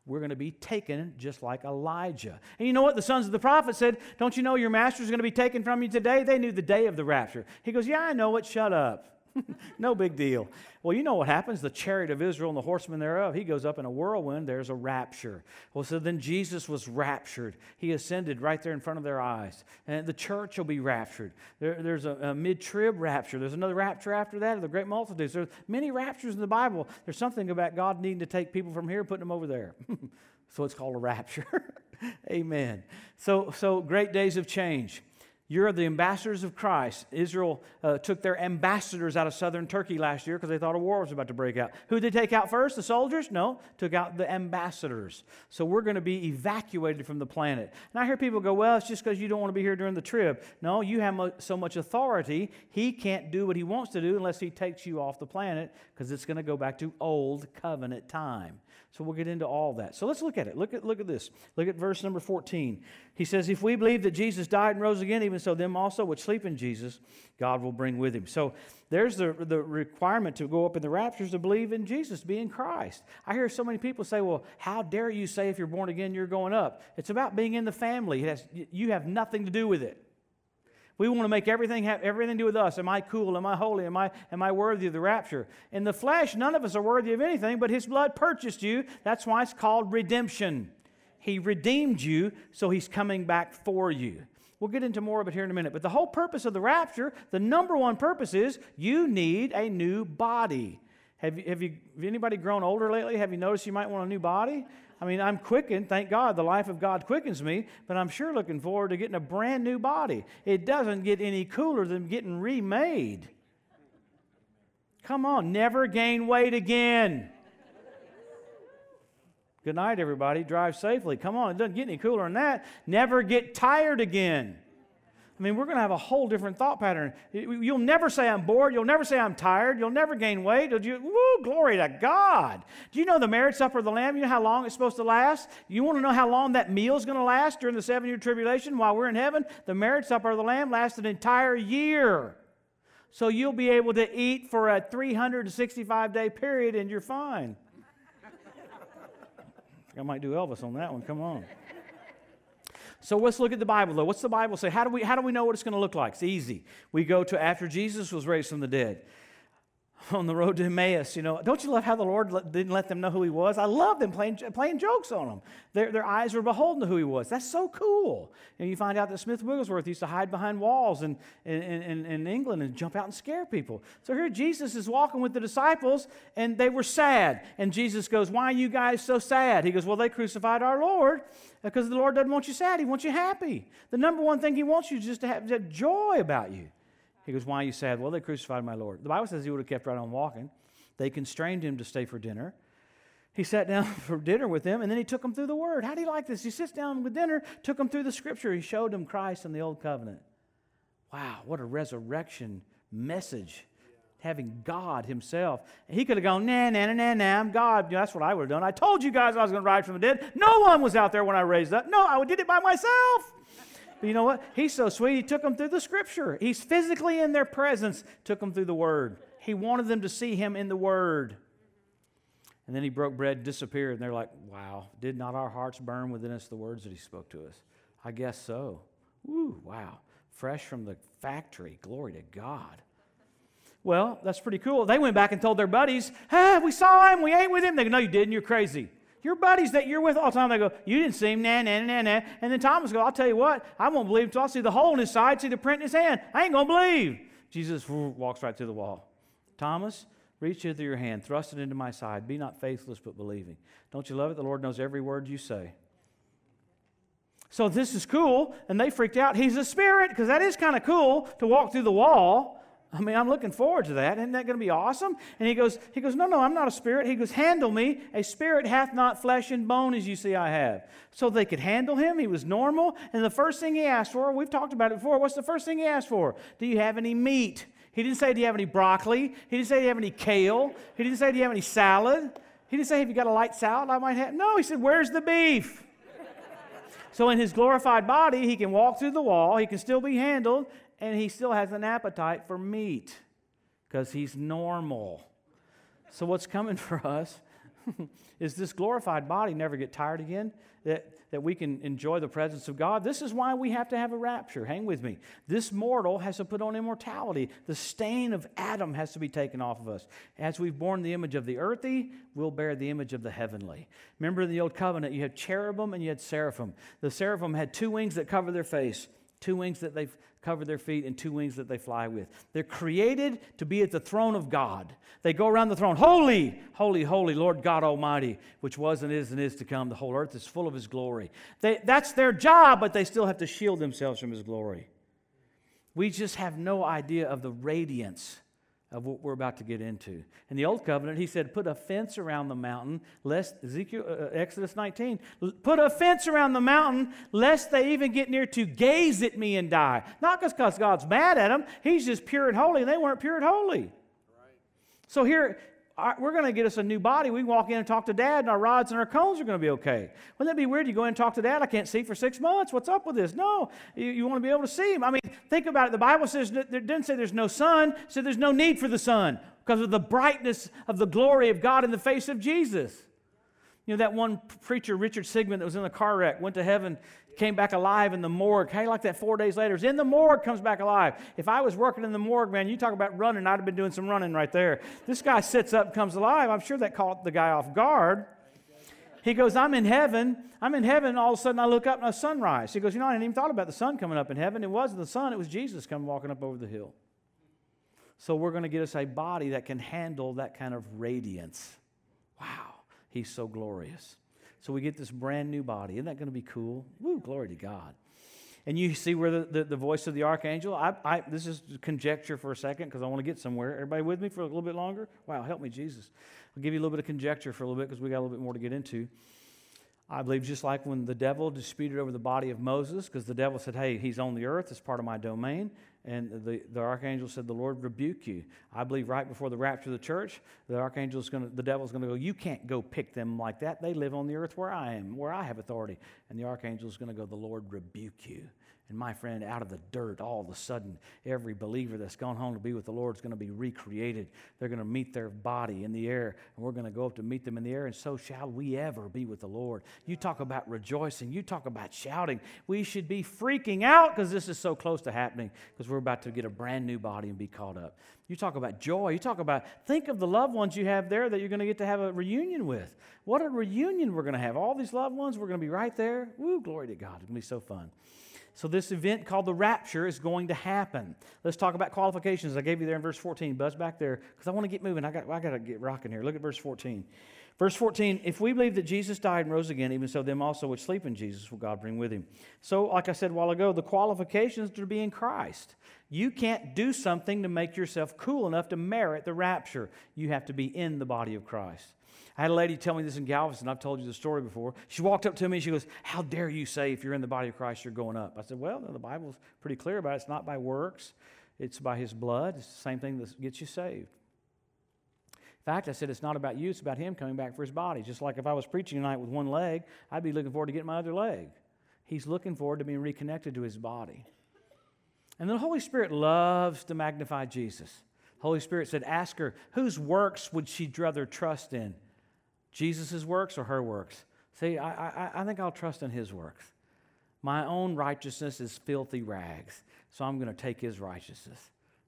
we're going to be taken just like Elijah. And you know what? The sons of the prophet said, Don't you know your master is going to be taken from you today? They knew the day of the rapture. He goes, Yeah, I know it. Shut up. no big deal. Well, you know what happens? The chariot of Israel and the horsemen thereof, he goes up in a whirlwind, there's a rapture. Well, so then Jesus was raptured. He ascended right there in front of their eyes. And the church will be raptured. There, there's a, a mid trib rapture. There's another rapture after that of the great multitudes. There's many raptures in the Bible. There's something about God needing to take people from here and putting them over there. so it's called a rapture. Amen. So, so great days of change. You're the ambassadors of Christ. Israel uh, took their ambassadors out of southern Turkey last year because they thought a war was about to break out. Who did they take out first? The soldiers? No, took out the ambassadors. So we're going to be evacuated from the planet. And I hear people go, well, it's just because you don't want to be here during the trip. No, you have mo- so much authority, he can't do what he wants to do unless he takes you off the planet because it's going to go back to old covenant time. So we'll get into all that. So let's look at it. Look at, look at this. Look at verse number 14. He says, If we believe that Jesus died and rose again, even so them also which sleep in Jesus, God will bring with him. So there's the, the requirement to go up in the raptures to believe in Jesus, be in Christ. I hear so many people say, Well, how dare you say if you're born again, you're going up? It's about being in the family. Has, you have nothing to do with it. We want to make everything have everything to do with us. Am I cool? Am I holy? Am I, am I worthy of the rapture? In the flesh, none of us are worthy of anything, but His blood purchased you. That's why it's called redemption. He redeemed you, so He's coming back for you. We'll get into more of it here in a minute. But the whole purpose of the rapture, the number one purpose is you need a new body. Have, you, have, you, have anybody grown older lately? Have you noticed you might want a new body? I mean, I'm quickened, thank God, the life of God quickens me, but I'm sure looking forward to getting a brand new body. It doesn't get any cooler than getting remade. Come on, never gain weight again. Good night, everybody. Drive safely. Come on, it doesn't get any cooler than that. Never get tired again. I mean, we're going to have a whole different thought pattern. You'll never say I'm bored. You'll never say I'm tired. You'll never gain weight. You, woo, glory to God. Do you know the marriage supper of the Lamb? You know how long it's supposed to last? You want to know how long that meal is going to last during the seven year tribulation while we're in heaven? The marriage supper of the Lamb lasts an entire year. So you'll be able to eat for a 365 day period and you're fine. I might do Elvis on that one. Come on. So let's look at the Bible, though. What's the Bible say? How do we, how do we know what it's going to look like? It's easy. We go to after Jesus was raised from the dead on the road to Emmaus. You know, don't you love how the Lord didn't let them know who He was? I love them playing, playing jokes on them. Their, their eyes were beholden to who He was. That's so cool. And you find out that Smith Wigglesworth used to hide behind walls in, in, in, in England and jump out and scare people. So here Jesus is walking with the disciples, and they were sad. And Jesus goes, Why are you guys so sad? He goes, Well, they crucified our Lord because the Lord doesn't want you sad. He wants you happy. The number one thing He wants you is just to have, to have joy about you. He goes, Why are you sad? Well, they crucified my Lord. The Bible says he would have kept right on walking. They constrained him to stay for dinner. He sat down for dinner with them, and then he took them through the Word. How do you like this? He sits down with dinner, took them through the Scripture. He showed them Christ in the Old Covenant. Wow, what a resurrection message. Having God Himself. He could have gone, nah, nah, nah, nah, nah, I'm God. that's what I would have done. I told you guys I was going to rise from the dead. No one was out there when I raised up. No, I did it by myself. But you know what? He's so sweet. He took them through the scripture. He's physically in their presence, took them through the word. He wanted them to see him in the word. And then he broke bread, disappeared, and they're like, wow, did not our hearts burn within us the words that he spoke to us? I guess so. Woo, wow. Fresh from the factory. Glory to God. Well, that's pretty cool. They went back and told their buddies, ah, we saw him, we ate with him. They go, no, you didn't, you're crazy. Your buddies that you're with all the time, they go, You didn't see him, nah, nah, nah, nah. And then Thomas goes, I'll tell you what, I won't believe until I see the hole in his side, see the print in his hand. I ain't going to believe. Jesus walks right through the wall. Thomas, reach hither your hand, thrust it into my side. Be not faithless, but believing. Don't you love it? The Lord knows every word you say. So this is cool, and they freaked out. He's a spirit, because that is kind of cool to walk through the wall. I mean, I'm looking forward to that. Isn't that going to be awesome? And he goes, he goes, no, no, I'm not a spirit. He goes, handle me. A spirit hath not flesh and bone as you see I have. So they could handle him. He was normal. And the first thing he asked for, we've talked about it before. What's the first thing he asked for? Do you have any meat? He didn't say, do you have any broccoli? He didn't say, do you have any kale? He didn't say, do you have any salad? He didn't say, have you got a light salad I might have? No, he said, where's the beef? so in his glorified body, he can walk through the wall. He can still be handled and he still has an appetite for meat because he's normal. So, what's coming for us is this glorified body never get tired again, that, that we can enjoy the presence of God. This is why we have to have a rapture. Hang with me. This mortal has to put on immortality. The stain of Adam has to be taken off of us. As we've borne the image of the earthy, we'll bear the image of the heavenly. Remember in the old covenant, you had cherubim and you had seraphim. The seraphim had two wings that cover their face two wings that they cover their feet and two wings that they fly with. They're created to be at the throne of God. They go around the throne, holy, holy, holy, Lord God Almighty, which was and is and is to come. The whole earth is full of His glory. They, that's their job, but they still have to shield themselves from His glory. We just have no idea of the radiance of what we're about to get into. In the old covenant, he said, "Put a fence around the mountain, lest Ezekiel, uh, uh Exodus 19, put a fence around the mountain, lest they even get near to gaze at me and die." Not because God's mad at them; He's just pure and holy, and they weren't pure and holy. Right. So here, we're going to get us a new body. We can walk in and talk to dad, and our rods and our cones are going to be okay. Wouldn't that be weird? You go in and talk to dad, I can't see for six months. What's up with this? No, you, you want to be able to see him. I mean, think about it. The Bible says, it didn't say there's no sun, it said there's no need for the sun because of the brightness of the glory of God in the face of Jesus. You know, that one preacher, Richard Sigmund, that was in the car wreck, went to heaven came back alive in the morgue. Hey, like that four days later, is in the morgue, comes back alive. If I was working in the morgue, man, you talk about running, I'd have been doing some running right there. This guy sits up, comes alive. I'm sure that caught the guy off guard. He goes, I'm in heaven. I'm in heaven. All of a sudden, I look up and a sunrise. He goes, You know, I didn't even thought about the sun coming up in heaven. It wasn't the sun, it was Jesus coming walking up over the hill. So, we're going to get us a body that can handle that kind of radiance. Wow, he's so glorious. So we get this brand new body. Isn't that going to be cool? Woo, glory to God. And you see where the, the, the voice of the archangel, I, I, this is conjecture for a second because I want to get somewhere. Everybody with me for a little bit longer? Wow, help me, Jesus. I'll give you a little bit of conjecture for a little bit because we got a little bit more to get into. I believe just like when the devil disputed over the body of Moses, because the devil said, Hey, he's on the earth, it's part of my domain. And the, the archangel said, The Lord rebuke you. I believe right before the rapture of the church, the archangel is going to, the devil's going to go, You can't go pick them like that. They live on the earth where I am, where I have authority. And the archangel is going to go, The Lord rebuke you. And my friend, out of the dirt, all of a sudden, every believer that's gone home to be with the Lord is going to be recreated. They're going to meet their body in the air, and we're going to go up to meet them in the air, and so shall we ever be with the Lord. You talk about rejoicing, you talk about shouting. We should be freaking out because this is so close to happening because we're about to get a brand new body and be caught up. You talk about joy. You talk about, think of the loved ones you have there that you're going to get to have a reunion with. What a reunion we're going to have. All these loved ones, we're going to be right there. Woo, glory to God. It's going to be so fun. So, this event called the rapture is going to happen. Let's talk about qualifications. I gave you there in verse 14. Buzz back there because I want to get moving. I got, I got to get rocking here. Look at verse 14. Verse 14, if we believe that Jesus died and rose again, even so, them also which sleep in Jesus will God bring with him. So, like I said a while ago, the qualifications to be in Christ. You can't do something to make yourself cool enough to merit the rapture. You have to be in the body of Christ. I had a lady tell me this in Galveston. I've told you the story before. She walked up to me and she goes, How dare you say if you're in the body of Christ, you're going up? I said, Well, the Bible's pretty clear about it. It's not by works, it's by His blood. It's the same thing that gets you saved. In fact, I said, It's not about you, it's about Him coming back for His body. Just like if I was preaching tonight with one leg, I'd be looking forward to getting my other leg. He's looking forward to being reconnected to His body. And the Holy Spirit loves to magnify Jesus. Holy Spirit said, Ask her, whose works would she rather trust in? Jesus' works or her works? See, I, I, I think I'll trust in his works. My own righteousness is filthy rags, so I'm going to take his righteousness.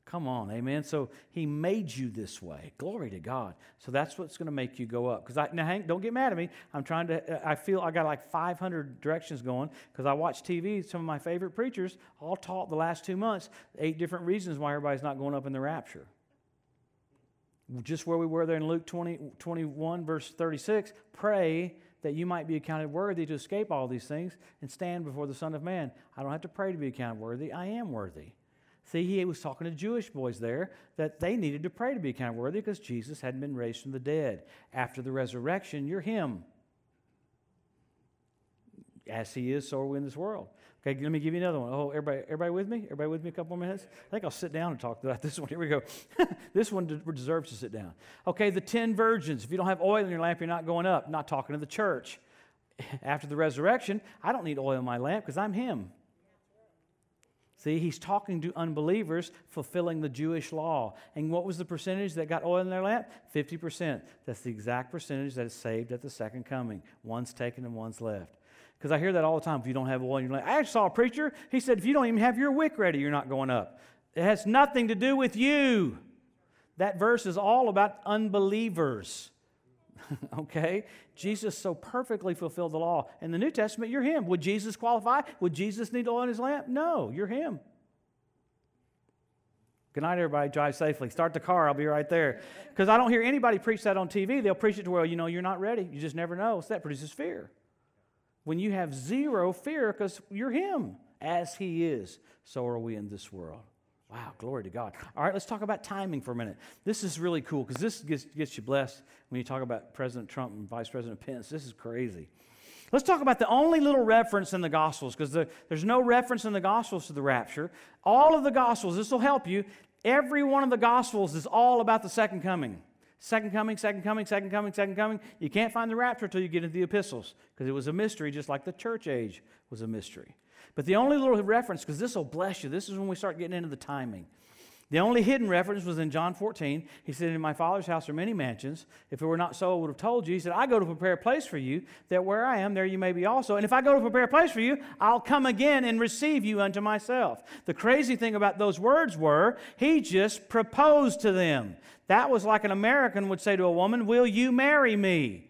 Come on, amen. So he made you this way. Glory to God. So that's what's going to make you go up. Because I now, Hank, don't get mad at me. I'm trying to. Uh, I feel I got like 500 directions going because I watch TV. Some of my favorite preachers all taught the last two months eight different reasons why everybody's not going up in the rapture just where we were there in Luke 20, 21, verse 36, pray that you might be accounted worthy to escape all these things and stand before the Son of Man. I don't have to pray to be accounted worthy. I am worthy. See, he was talking to Jewish boys there that they needed to pray to be accounted worthy because Jesus hadn't been raised from the dead. After the resurrection, you're him. As he is, so are we in this world. Okay, let me give you another one. Oh, everybody, everybody with me? Everybody with me a couple more minutes? I think I'll sit down and talk about this one. Here we go. this one deserves to sit down. Okay, the ten virgins. If you don't have oil in your lamp, you're not going up. Not talking to the church. After the resurrection, I don't need oil in my lamp because I'm him. See, he's talking to unbelievers fulfilling the Jewish law. And what was the percentage that got oil in their lamp? 50%. That's the exact percentage that is saved at the second coming. One's taken and one's left. Because I hear that all the time. If you don't have oil in your lamp, I actually saw a preacher. He said, if you don't even have your wick ready, you're not going up. It has nothing to do with you. That verse is all about unbelievers. okay? Jesus so perfectly fulfilled the law. In the New Testament, you're him. Would Jesus qualify? Would Jesus need oil in his lamp? No, you're him. Good night, everybody. Drive safely. Start the car. I'll be right there. Because I don't hear anybody preach that on TV. They'll preach it to where, you know, you're not ready. You just never know. So that produces fear. When you have zero fear because you're Him, as He is, so are we in this world. Wow, glory to God. All right, let's talk about timing for a minute. This is really cool because this gets, gets you blessed when you talk about President Trump and Vice President Pence. This is crazy. Let's talk about the only little reference in the Gospels because the, there's no reference in the Gospels to the rapture. All of the Gospels, this will help you. Every one of the Gospels is all about the second coming. Second coming, second coming, second coming, second coming. You can't find the rapture until you get into the epistles because it was a mystery, just like the church age was a mystery. But the only little reference, because this will bless you, this is when we start getting into the timing. The only hidden reference was in John 14. He said, In my Father's house are many mansions. If it were not so, I would have told you. He said, I go to prepare a place for you, that where I am, there you may be also. And if I go to prepare a place for you, I'll come again and receive you unto myself. The crazy thing about those words were, he just proposed to them. That was like an American would say to a woman, Will you marry me?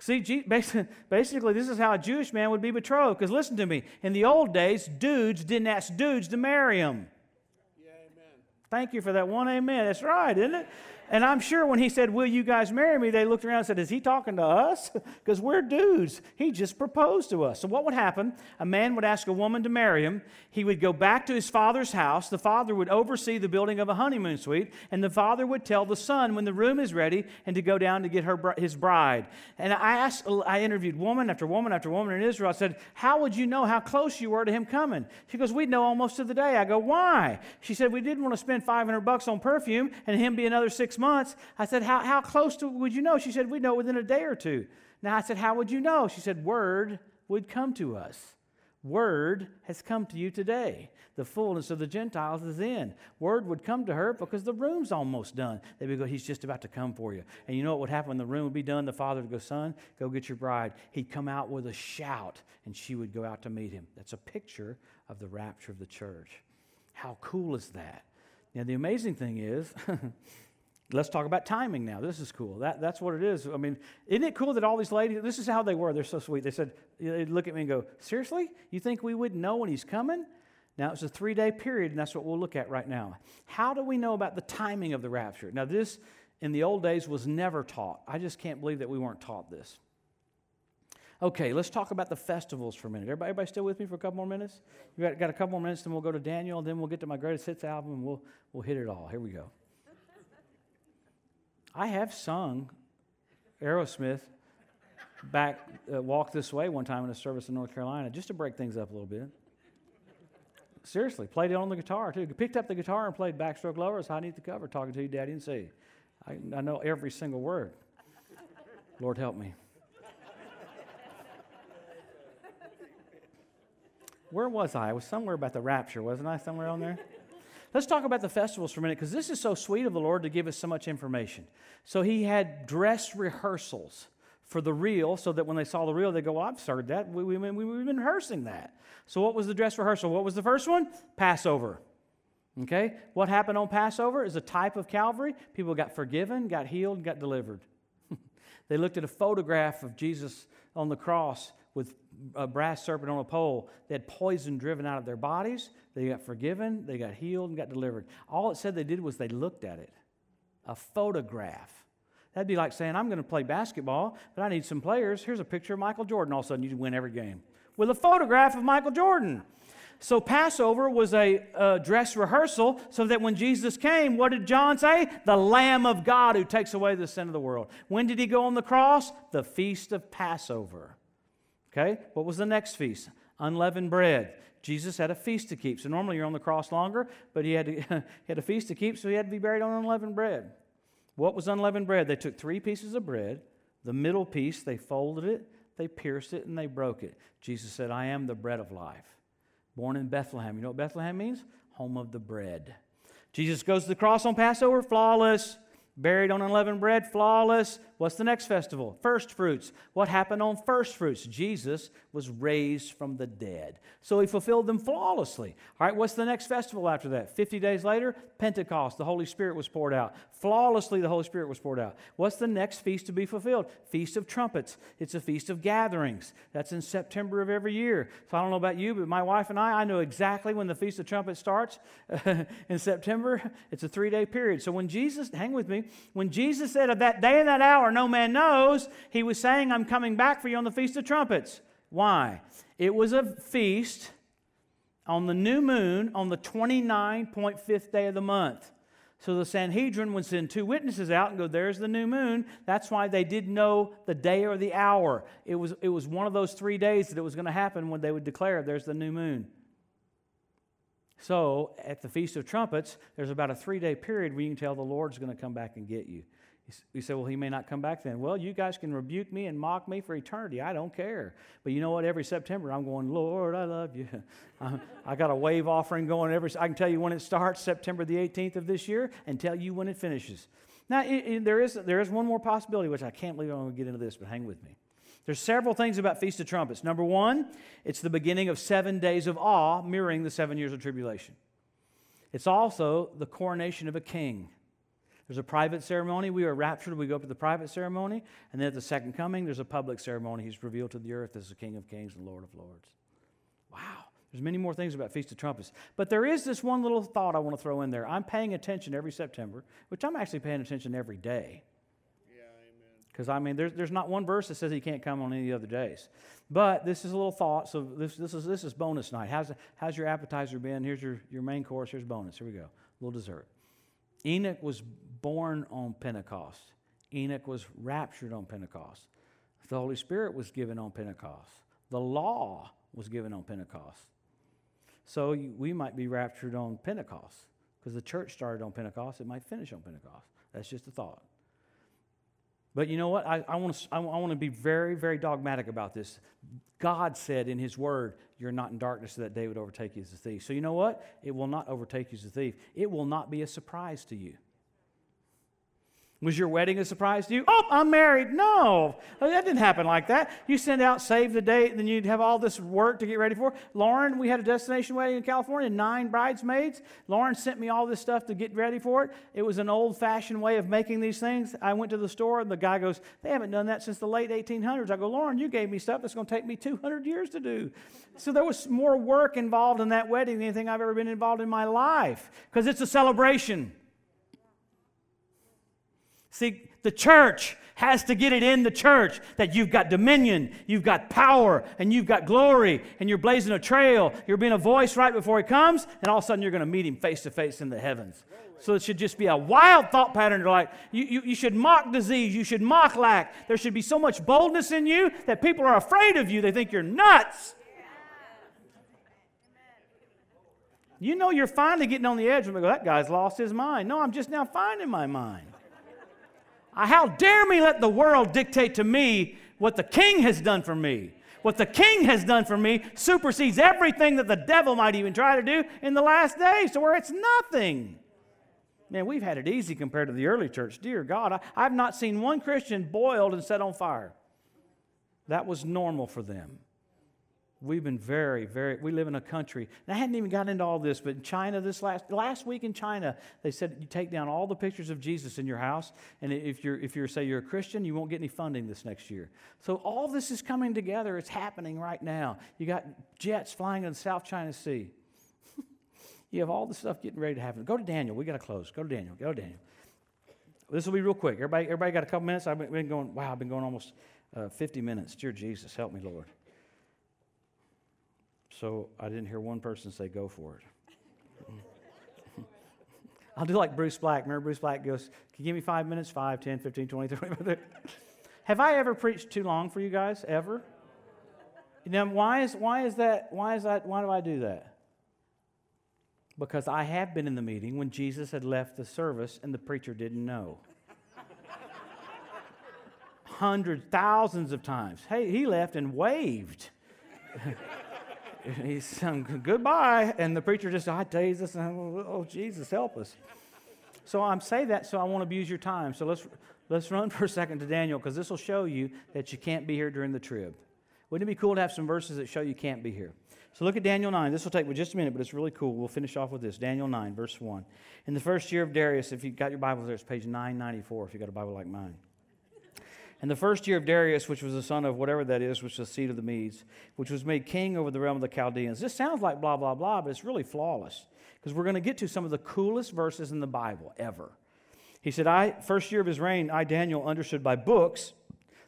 See, basically, this is how a Jewish man would be betrothed. Because listen to me, in the old days, dudes didn't ask dudes to marry them. Thank you for that one amen. That's right, isn't it? And I'm sure when he said, Will you guys marry me? they looked around and said, Is he talking to us? Because we're dudes. He just proposed to us. So, what would happen? A man would ask a woman to marry him. He would go back to his father's house. The father would oversee the building of a honeymoon suite. And the father would tell the son when the room is ready and to go down to get her, his bride. And I asked, I interviewed woman after woman after woman in Israel. I said, How would you know how close you were to him coming? She goes, We'd know almost to the day. I go, Why? She said, We didn't want to spend 500 bucks on perfume and him be another six months. I said, How, how close to, would you know? She said, We'd know within a day or two. Now I said, How would you know? She said, Word would come to us. Word has come to you today. The fullness of the Gentiles is in. Word would come to her because the room's almost done. They would go, He's just about to come for you. And you know what would happen when the room would be done? The father would go, Son, go get your bride. He'd come out with a shout, and she would go out to meet him. That's a picture of the rapture of the church. How cool is that? Now, the amazing thing is, let's talk about timing now. This is cool. That, that's what it is. I mean, isn't it cool that all these ladies, this is how they were. They're so sweet. They said, they'd look at me and go, Seriously? You think we wouldn't know when he's coming? Now, it's a three day period, and that's what we'll look at right now. How do we know about the timing of the rapture? Now, this in the old days was never taught. I just can't believe that we weren't taught this. Okay, let's talk about the festivals for a minute. Everybody, everybody still with me for a couple more minutes? We got, got a couple more minutes, then we'll go to Daniel, then we'll get to my greatest hits album, and we'll, we'll hit it all. Here we go. I have sung Aerosmith back, uh, Walk This Way one time in a service in North Carolina, just to break things up a little bit. Seriously, played it on the guitar too. Picked up the guitar and played Backstroke Lovers, High Neath the Cover, Talking to You, Daddy and See. I, I know every single word. Lord help me. where was I? I was somewhere about the rapture, wasn't I? Somewhere on there? Let's talk about the festivals for a minute because this is so sweet of the Lord to give us so much information. So he had dress rehearsals for the real so that when they saw the real, they go, well, I've heard that. We, we, we, we've been rehearsing that. So what was the dress rehearsal? What was the first one? Passover. Okay? What happened on Passover is a type of Calvary. People got forgiven, got healed, got delivered. they looked at a photograph of Jesus on the cross with a brass serpent on a pole. They had poison driven out of their bodies. They got forgiven, they got healed, and got delivered. All it said they did was they looked at it. A photograph. That'd be like saying, I'm going to play basketball, but I need some players. Here's a picture of Michael Jordan. All of a sudden, you win every game with a photograph of Michael Jordan. So Passover was a, a dress rehearsal so that when Jesus came, what did John say? The Lamb of God who takes away the sin of the world. When did he go on the cross? The feast of Passover. Okay, what was the next feast? Unleavened bread. Jesus had a feast to keep. So normally you're on the cross longer, but he had, to, he had a feast to keep, so he had to be buried on unleavened bread. What was unleavened bread? They took three pieces of bread, the middle piece, they folded it, they pierced it, and they broke it. Jesus said, I am the bread of life born in Bethlehem. You know what Bethlehem means? Home of the bread. Jesus goes to the cross on Passover, flawless. Buried on unleavened bread, flawless. What's the next festival? First fruits. What happened on first fruits? Jesus was raised from the dead. So he fulfilled them flawlessly. All right, what's the next festival after that? 50 days later, Pentecost. The Holy Spirit was poured out. Flawlessly, the Holy Spirit was poured out. What's the next feast to be fulfilled? Feast of Trumpets. It's a feast of gatherings. That's in September of every year. So I don't know about you, but my wife and I, I know exactly when the Feast of Trumpets starts in September. It's a three day period. So when Jesus, hang with me, when Jesus said of that day and that hour, no man knows, he was saying, I'm coming back for you on the Feast of Trumpets. Why? It was a feast on the new moon on the 29.5th day of the month. So the Sanhedrin would send two witnesses out and go, There's the new moon. That's why they didn't know the day or the hour. It was, it was one of those three days that it was going to happen when they would declare, There's the new moon. So at the Feast of Trumpets, there's about a three day period where you can tell the Lord's going to come back and get you. You say, well, he may not come back then. Well, you guys can rebuke me and mock me for eternity. I don't care. But you know what? Every September, I'm going, Lord, I love you. I got a wave offering going every. I can tell you when it starts, September the 18th of this year, and tell you when it finishes. Now, it, it, there, is, there is one more possibility, which I can't believe I'm going to get into this, but hang with me. There's several things about Feast of Trumpets. Number one, it's the beginning of seven days of awe, mirroring the seven years of tribulation. It's also the coronation of a king. There's a private ceremony. We are raptured. We go to the private ceremony. And then at the second coming, there's a public ceremony. He's revealed to the earth as the King of Kings and Lord of Lords. Wow. There's many more things about Feast of Trumpets. But there is this one little thought I want to throw in there. I'm paying attention every September, which I'm actually paying attention every day. Yeah, amen. Because, I mean, there's, there's not one verse that says he can't come on any other days. But this is a little thought. So this, this, is, this is bonus night. How's, how's your appetizer been? Here's your, your main course. Here's bonus. Here we go. A little dessert. Enoch was born on Pentecost. Enoch was raptured on Pentecost. The Holy Spirit was given on Pentecost. The law was given on Pentecost. So we might be raptured on Pentecost because the church started on Pentecost. It might finish on Pentecost. That's just a thought. But you know what? I, I want to I want to be very, very dogmatic about this. God said in His Word, You're not in darkness, so that day would overtake you as a thief. So you know what? It will not overtake you as a thief. It will not be a surprise to you. Was your wedding a surprise to you? Oh, I'm married. No, oh, that didn't happen like that. You send out, save the date, and then you'd have all this work to get ready for. Lauren, we had a destination wedding in California, nine bridesmaids. Lauren sent me all this stuff to get ready for it. It was an old fashioned way of making these things. I went to the store, and the guy goes, They haven't done that since the late 1800s. I go, Lauren, you gave me stuff that's going to take me 200 years to do. So there was more work involved in that wedding than anything I've ever been involved in my life because it's a celebration. See, the church has to get it in the church that you've got dominion, you've got power, and you've got glory, and you're blazing a trail. You're being a voice right before he comes, and all of a sudden you're going to meet him face to face in the heavens. So it should just be a wild thought pattern. Like you, you, you should mock disease, you should mock lack. There should be so much boldness in you that people are afraid of you. They think you're nuts. You know you're finally getting on the edge when they go, that guy's lost his mind. No, I'm just now finding my mind. How dare me let the world dictate to me what the king has done for me? What the king has done for me supersedes everything that the devil might even try to do in the last days, to where it's nothing. Man, we've had it easy compared to the early church. Dear God, I, have not seen one Christian boiled and set on fire. That was normal for them. We've been very, very, we live in a country, and I hadn't even gotten into all this, but in China, this last, last week in China, they said you take down all the pictures of Jesus in your house, and if you're, if you're, say, you're a Christian, you won't get any funding this next year. So all this is coming together. It's happening right now. You got jets flying in the South China Sea. you have all this stuff getting ready to happen. Go to Daniel. We got to close. Go to Daniel. Go to Daniel. This will be real quick. Everybody, everybody got a couple minutes? I've been going, wow, I've been going almost uh, 50 minutes. Dear Jesus, help me, Lord. So I didn't hear one person say, go for it. I'll do like Bruce Black. Remember, Bruce Black goes, Can you give me five minutes? Five, 10, 15, 20, 30. Have I ever preached too long for you guys? Ever? Now, why is, why is that? Why is that? Why do I do that? Because I have been in the meeting when Jesus had left the service and the preacher didn't know. Hundreds, thousands of times. Hey, he left and waved. he sung goodbye, and the preacher just, I tell you this, oh, Jesus, help us. So I'm saying that so I won't abuse your time. So let's, let's run for a second to Daniel because this will show you that you can't be here during the trib. Wouldn't it be cool to have some verses that show you can't be here? So look at Daniel 9. This will take just a minute, but it's really cool. We'll finish off with this. Daniel 9, verse 1. In the first year of Darius, if you've got your Bible there, it's page 994 if you've got a Bible like mine. In the first year of Darius, which was the son of whatever that is, which was the seed of the Medes, which was made king over the realm of the Chaldeans. This sounds like blah, blah, blah, but it's really flawless because we're going to get to some of the coolest verses in the Bible ever. He said, I, first year of his reign, I, Daniel, understood by books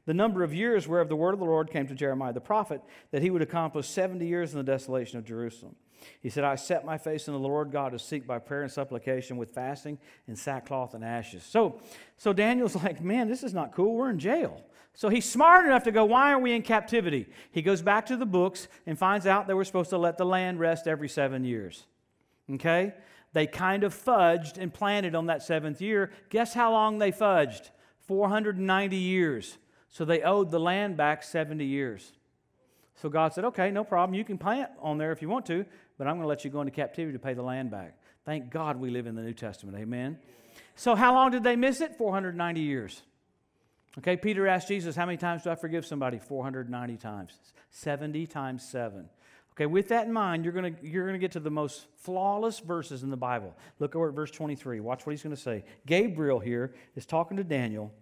the number of years whereof the word of the Lord came to Jeremiah the prophet, that he would accomplish 70 years in the desolation of Jerusalem. He said, I set my face in the Lord God to seek by prayer and supplication with fasting and sackcloth and ashes. So, so Daniel's like, man, this is not cool. We're in jail. So he's smart enough to go, why are we in captivity? He goes back to the books and finds out that we're supposed to let the land rest every seven years. Okay? They kind of fudged and planted on that seventh year. Guess how long they fudged? 490 years. So they owed the land back 70 years. So God said, okay, no problem. You can plant on there if you want to, but I'm going to let you go into captivity to pay the land back. Thank God we live in the New Testament. Amen. So, how long did they miss it? 490 years. Okay, Peter asked Jesus, How many times do I forgive somebody? 490 times. 70 times 7. Okay, with that in mind, you're going to you're gonna get to the most flawless verses in the Bible. Look over at verse 23. Watch what he's going to say. Gabriel here is talking to Daniel.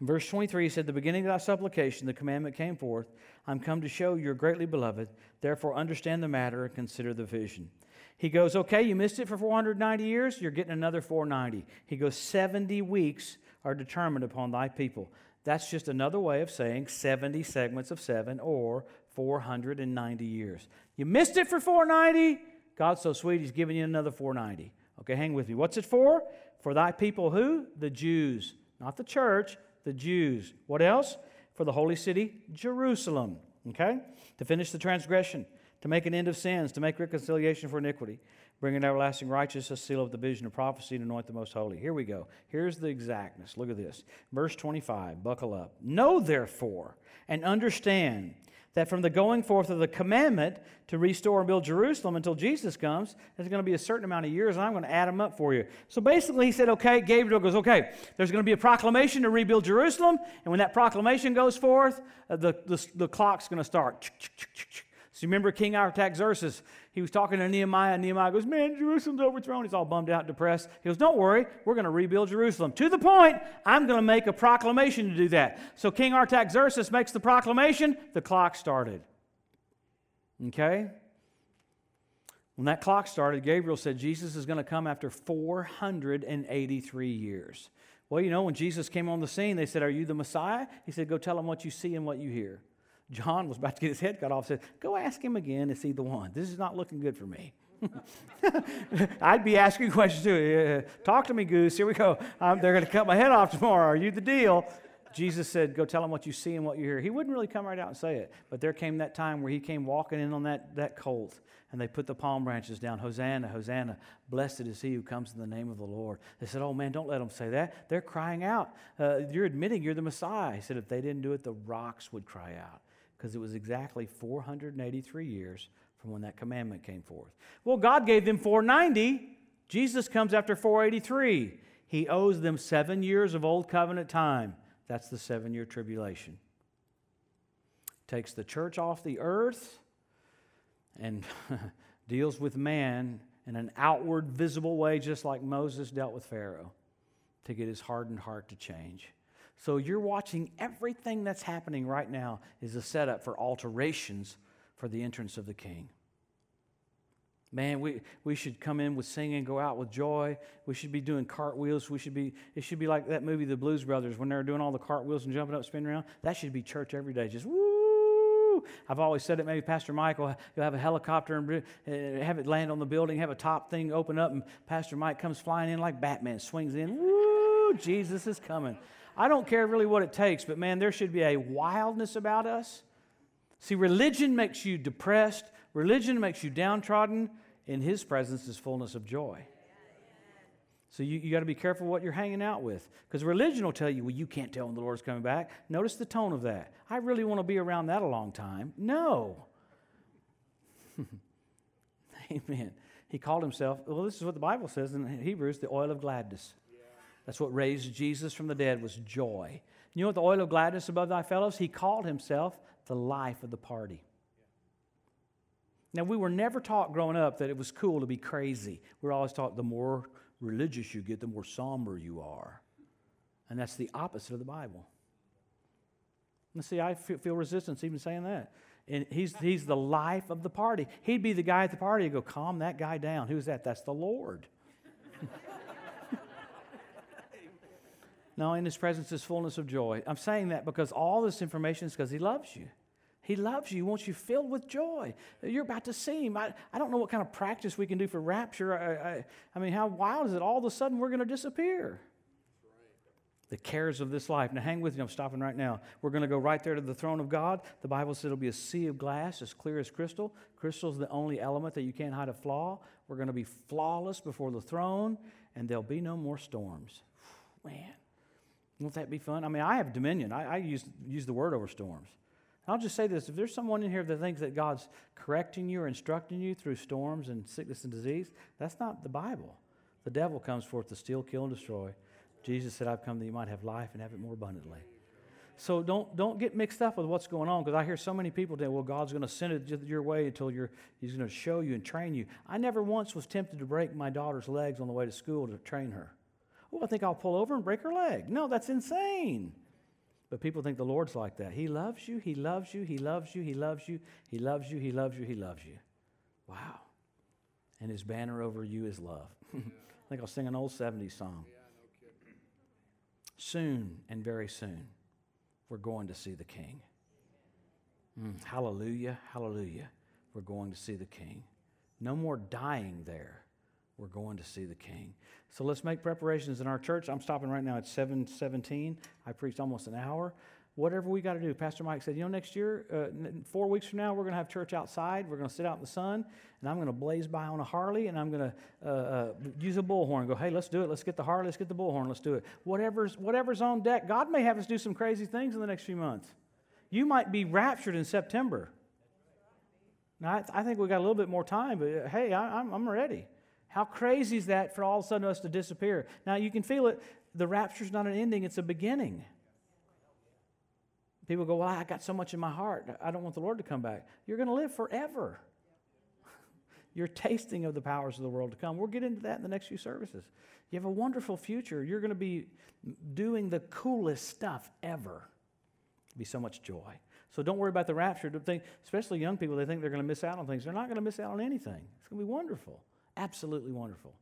In verse 23, he said, The beginning of thy supplication, the commandment came forth. I'm come to show you're greatly beloved. Therefore, understand the matter and consider the vision. He goes, Okay, you missed it for 490 years. You're getting another 490. He goes, 70 weeks are determined upon thy people. That's just another way of saying 70 segments of seven or 490 years. You missed it for 490. God's so sweet, He's giving you another 490. Okay, hang with me. What's it for? For thy people who? The Jews, not the church, the Jews. What else? For the holy city, Jerusalem. Okay? To finish the transgression, to make an end of sins, to make reconciliation for iniquity, bringing everlasting righteousness, seal of the vision of prophecy, and anoint the most holy. Here we go. Here's the exactness. Look at this. Verse 25. Buckle up. Know therefore and understand that from the going forth of the commandment to restore and build Jerusalem until Jesus comes, there's going to be a certain amount of years, and I'm going to add them up for you. So basically, he said, okay, Gabriel goes, okay, there's going to be a proclamation to rebuild Jerusalem, and when that proclamation goes forth, uh, the, the, the clock's going to start. So you remember King Artaxerxes? He was talking to Nehemiah, and Nehemiah goes, Man, Jerusalem's overthrown. He's all bummed out, depressed. He goes, Don't worry, we're going to rebuild Jerusalem. To the point, I'm going to make a proclamation to do that. So King Artaxerxes makes the proclamation, the clock started. Okay? When that clock started, Gabriel said Jesus is going to come after 483 years. Well, you know, when Jesus came on the scene, they said, Are you the Messiah? He said, Go tell them what you see and what you hear. John was about to get his head cut off, said, Go ask him again, is he the one? This is not looking good for me. I'd be asking questions too. Talk to me, Goose. Here we go. Um, they're going to cut my head off tomorrow. Are you the deal? Jesus said, Go tell him what you see and what you hear. He wouldn't really come right out and say it. But there came that time where he came walking in on that, that colt and they put the palm branches down. Hosanna, Hosanna. Blessed is he who comes in the name of the Lord. They said, Oh man, don't let them say that. They're crying out. Uh, you're admitting you're the Messiah. He said, If they didn't do it, the rocks would cry out because it was exactly 483 years from when that commandment came forth. Well, God gave them 490. Jesus comes after 483. He owes them seven years of old covenant time. That's the seven year tribulation. Takes the church off the earth and deals with man in an outward, visible way, just like Moses dealt with Pharaoh, to get his hardened heart to change. So you're watching everything that's happening right now is a setup for alterations for the entrance of the king. Man, we, we should come in with singing, go out with joy. We should be doing cartwheels. We should be, it should be like that movie, The Blues Brothers, when they're doing all the cartwheels and jumping up, spinning around. That should be church every day. Just woo! I've always said it. Maybe Pastor Michael, you'll have a helicopter and uh, have it land on the building, have a top thing open up, and Pastor Mike comes flying in like Batman, swings in. Woo! Jesus is coming. I don't care really what it takes, but man, there should be a wildness about us. See, religion makes you depressed, religion makes you downtrodden. In His presence is fullness of joy. So you, you got to be careful what you're hanging out with. Because religion will tell you, well, you can't tell when the Lord's coming back. Notice the tone of that. I really want to be around that a long time. No. Amen. He called himself, well, this is what the Bible says in Hebrews, the oil of gladness. That's what raised Jesus from the dead was joy. You know what the oil of gladness above thy fellows? He called himself the life of the party. Now, we were never taught growing up that it was cool to be crazy. We were always taught the more religious you get, the more somber you are. And that's the opposite of the Bible. And see, I feel resistance even saying that. And he's, he's the life of the party. He'd be the guy at the party and go, calm that guy down. Who's that? That's the Lord. no, in his presence is fullness of joy. I'm saying that because all this information is because he loves you. He loves you. He wants you filled with joy. You're about to see Him. I, I don't know what kind of practice we can do for rapture. I, I, I mean, how wild is it? All of a sudden, we're going to disappear. The cares of this life. Now, hang with me. I'm stopping right now. We're going to go right there to the throne of God. The Bible says it'll be a sea of glass as clear as crystal. Crystal's the only element that you can't hide a flaw. We're going to be flawless before the throne, and there'll be no more storms. Man, won't that be fun? I mean, I have dominion. I, I use, use the word over storms. I'll just say this if there's someone in here that thinks that God's correcting you or instructing you through storms and sickness and disease, that's not the Bible. The devil comes forth to steal, kill, and destroy. Jesus said, I've come that you might have life and have it more abundantly. So don't, don't get mixed up with what's going on because I hear so many people say, well, God's going to send it your way until you're, He's going to show you and train you. I never once was tempted to break my daughter's legs on the way to school to train her. I think I'll pull over and break her leg. No, that's insane. But people think the Lord's like that. He loves you, He loves you, He loves you, He loves you, He loves you, He loves you, He loves you. Wow. And His banner over you is love. I think I'll sing an old 70s song. Soon and very soon, we're going to see the King. Mm, hallelujah, hallelujah. We're going to see the King. No more dying there. We're going to see the King. So let's make preparations in our church. I'm stopping right now at 717. I preached almost an hour. Whatever we got to do. Pastor Mike said, you know, next year, uh, four weeks from now, we're going to have church outside. We're going to sit out in the sun, and I'm going to blaze by on a Harley, and I'm going to uh, uh, use a bullhorn. Go, hey, let's do it. Let's get the Harley. Let's get the bullhorn. Let's do it. Whatever's, whatever's on deck. God may have us do some crazy things in the next few months. You might be raptured in September. Now, I, I think we got a little bit more time, but uh, hey, I'm, I'm ready. How crazy is that for all of a sudden us to disappear? Now, you can feel it. The rapture's not an ending, it's a beginning. People go, Well, I got so much in my heart. I don't want the Lord to come back. You're going to live forever. You're tasting of the powers of the world to come. We'll get into that in the next few services. You have a wonderful future. You're going to be doing the coolest stuff ever. It'll be so much joy. So don't worry about the rapture. Don't Think, especially young people, they think they're going to miss out on things. They're not going to miss out on anything. It's going to be wonderful. Absolutely wonderful.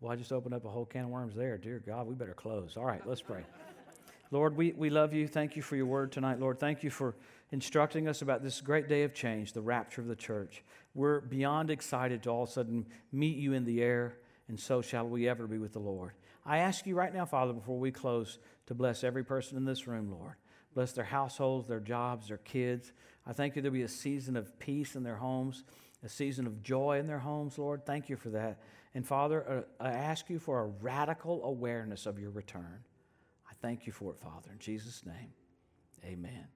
Well, I just opened up a whole can of worms there. Dear God, we better close. All right, let's pray. Lord, we, we love you. Thank you for your word tonight, Lord. Thank you for instructing us about this great day of change, the rapture of the church. We're beyond excited to all of a sudden meet you in the air, and so shall we ever be with the Lord. I ask you right now, Father, before we close, to bless every person in this room, Lord. Bless their households, their jobs, their kids. I thank you there'll be a season of peace in their homes a season of joy in their homes, Lord. Thank you for that. And Father, uh, I ask you for a radical awareness of your return. I thank you for it, Father. In Jesus' name, amen.